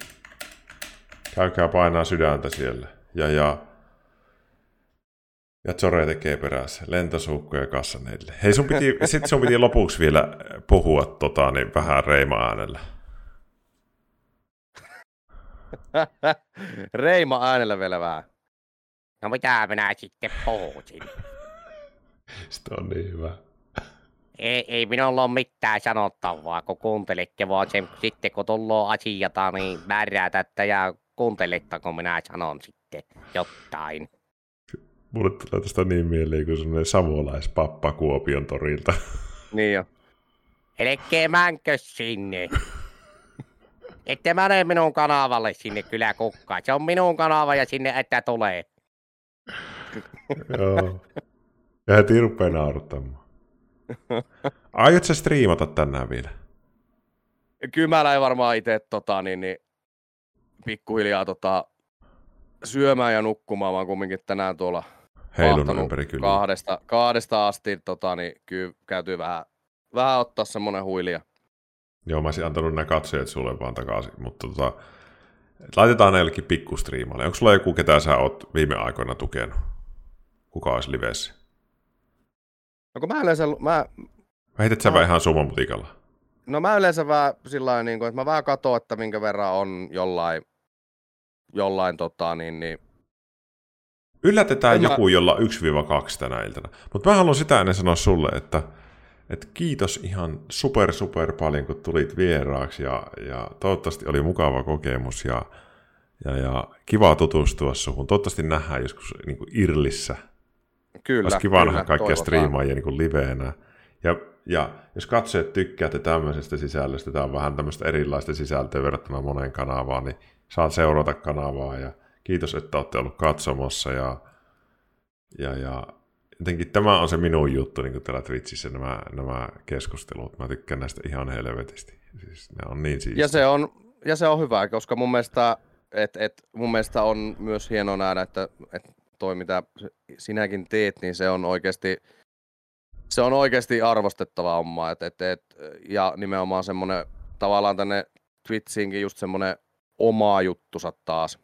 Käykää painaa sydäntä siellä. Ja, ja, ja Zore tekee perässä lentosuukkoja kassaneille. Hei, sun piti, [LAUGHS] sit sun piti lopuksi vielä puhua tota, niin vähän reima-äänellä. [LAUGHS] Reima äänellä vielä vähän. No mitä minä sitten puhutin? [LAUGHS] Sitä on niin hyvä. Ei, ei minulla ole mitään sanottavaa, kun kuuntelette vaan sen, sitten kun tullaan asiata, niin määrätätte ja kuuntelette, kun minä sanon sitten jotain. Mulle tulee tästä niin mieleen kuin semmoinen savolaispappa Kuopion torilta. Niin jo. Elkää mänkö sinne. Ette mene minun kanavalle sinne kyllä kukkaan. Se on minun kanava ja sinne että tulee. Joo. Ja heti rupeaa naurattamaan. Aiot sä striimata tänään vielä? Kyllä mä varmaan itse tota, niin, niin, pikkuhiljaa tota, syömään ja nukkumaan. Mä oon kumminkin tänään tuolla Heilun ympäri kyllä. kahdesta, kahdesta asti, tota, niin kyllä käytyy vähän, vähän ottaa semmonen huilia. Joo, mä olisin antanut nämä katsojat sulle vaan takaisin, mutta tota, laitetaan ne jollekin pikkustriimalle. Onko sulla joku, ketä sä oot viime aikoina tukenut? Kuka olisi livessä? No kun mä yleensä, mä, Heität sä No. vähän ihan summan putikalla? no mä yleensä vähän sillä niin kuin, että mä vähän katson, että minkä verran on jollain, jollain tota, niin, niin, Yllätetään En mä- joku, jolla 1-2 tänä iltana. Mutta mä haluan sitä ennen sanoa sulle, että, että kiitos ihan super super paljon, kun tulit vieraaksi ja, ja toivottavasti oli mukava kokemus ja, ja, ja kiva tutustua suhun. Toivottavasti nähdään joskus niin kuin Irlissä. Kyllä. Olisi kiva nähdä kaikkia striimaajia niin liveenä. Ja, ja jos katsojat tykkäätte tämmöisestä sisällöstä, tämä on vähän tämmöistä erilaista sisältöä verrattuna moneen kanavaan, niin saat seurata kanavaa ja kiitos, että olette ollut katsomassa ja, ja, ja jotenkin tämä on se minun juttu niin täällä Twitchissä nämä, nämä keskustelut. Mä tykkään näistä ihan helvetisti. Siis ne on niin siistiä. Ja se on, ja se on hyvä, koska mun mielestä, et, et, mun mielestä on myös hienoa nähdä, että, että toi mitä sinäkin teet, niin se on oikeasti, se on oikeasti arvostettava homma. Et, et, et, ja nimenomaan semmoinen tavallaan tänne Twitchiinkin just semmoinen oma juttusa taas.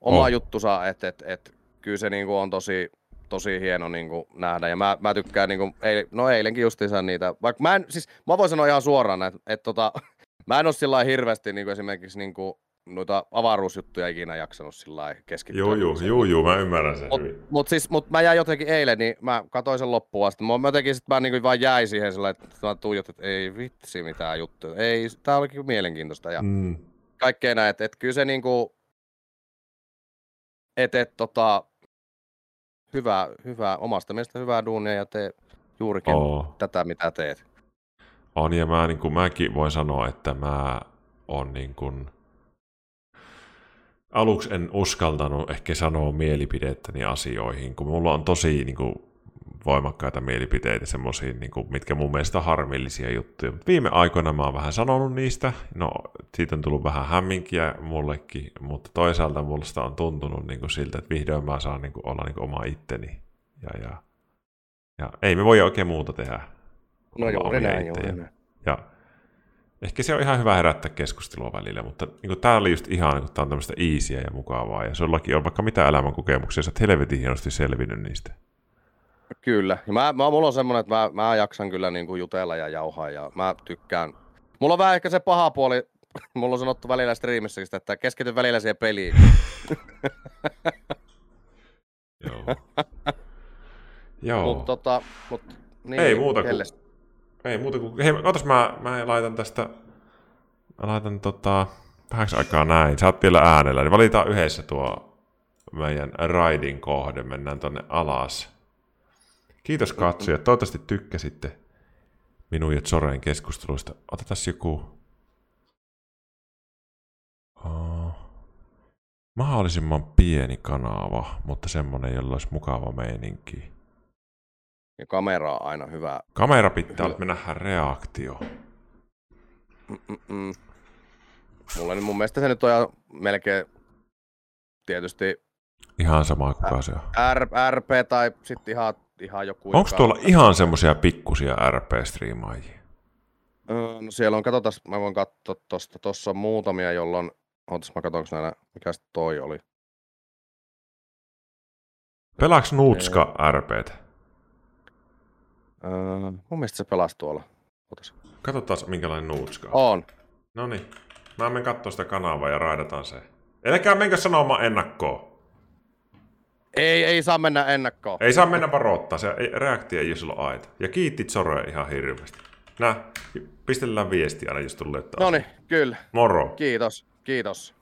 Oma oh. juttusa, että et, et, kyllä se niinku on tosi, tosi hieno niinku nähdä. Ja mä, mä tykkään, niinku, eil, no eilenkin justiinsa niitä, vaikka mä en, siis mä voin sanoa ihan suoraan, että et, tota, [LAUGHS] mä en ole sillä hirveästi niinku esimerkiksi niinku, noita avaruusjuttuja ikinä jaksanut sillä keskittyä. Joo, joo, joo, joo, mä ymmärrän sen Mut, hyvin. mut, siis, mut mä jäin jotenkin eilen, niin mä katsoin sen loppuun asti. Mä, mä jotenkin sit mä niinku vaan jäin siihen sillä että mä tuijotin, että ei vitsi mitään juttuja. Ei, tää olikin mielenkiintoista ja Mm. kaikkea näin, että et kyllä se niinku, et, et, tota, hyvä, hyvä, omasta mielestä hyvää duunia ja te juurikin Oo. tätä, mitä teet. On, ja mä, niin kuin, mäkin voin sanoa, että mä on niin kuin, aluksi en uskaltanut ehkä sanoa mielipidettäni asioihin, kun mulla on tosi niin kuin, voimakkaita mielipiteitä, semmoisia, niin kuin, mitkä mun mielestä on harmillisia juttuja. Mut viime aikoina mä oon vähän sanonut niistä, no siitä on tullut vähän hämminkiä mullekin, mutta toisaalta musta on tuntunut niin kuin siltä, että vihdoin mä saan niin kuin, olla niin kuin, oma itteni. Ja, ja, ja ei me voi oikein muuta tehdä. No omia näin, ittejä. näin. Ja ehkä se on ihan hyvä herättää keskustelua välillä, mutta niin tämä oli just ihan, kun tämä on tämmöistä easyä ja mukavaa, ja sullakin on vaikka mitä elämän kokemuksia, sä oot helvetin hienosti selvinnyt niistä. Kyllä. Ja mä, mä, mulla on semmoinen, että mä, mä jaksan kyllä niin kuin jutella ja jauhaa ja mä tykkään. Mulla on vähän ehkä se paha puoli, [LAUGHS] mulla on sanottu välillä striimissäkin sitä, että keskity välillä siihen peliin. [LAUGHS] Joo. Joo. Mutta tota, mut, niin, Ei muuta kuin- Ei muuta kuin... Hei, otas mä, mä laitan tästä... Mä laitan tota... Vähäksi aikaa näin. Sä oot vielä äänellä, niin valitaan yhdessä tuo meidän raidin kohde. Mennään tonne alas. Kiitos katsojat. Toivottavasti tykkäsitte minun ja Zoren keskusteluista. Otetaan joku... Oh. Mahdollisimman pieni kanava, mutta semmonen, jolla olisi mukava meininki. Ja kamera on aina hyvä. Kamera pitää että me nähdään reaktio. Mm-mm. Mulla niin mun mielestä se nyt on ihan melkein tietysti Ihan sama kuka se on. R, RP tai sitten ihan, ihan joku. Onko joka- tuolla ihan semmosia pikkusia RP-striimaajia? Öö, No siellä on, katsotaan, mä voin katsoa tosta, tossa on muutamia, jolloin, ootas mä katsonko näillä, mikä toi oli. Pelaaks Nutska RPtä? Öö, mun mielestä se pelasi tuolla. Ootas. Katsotaan minkälainen Nutska on. On. No niin. Mä menen kattoo sitä kanavaa ja raidataan se. Älkää menkö sanomaan ennakkoon. Ei, ei saa mennä ennakkoon. Ei saa mennä varoittaa, se ei, reaktio ei ole silloin aita. Ja kiitti Zoroja ihan hirveästi. Nää, pistellään viestiä aina, jos tulee taas. No niin, kyllä. Moro. Kiitos. Kiitos.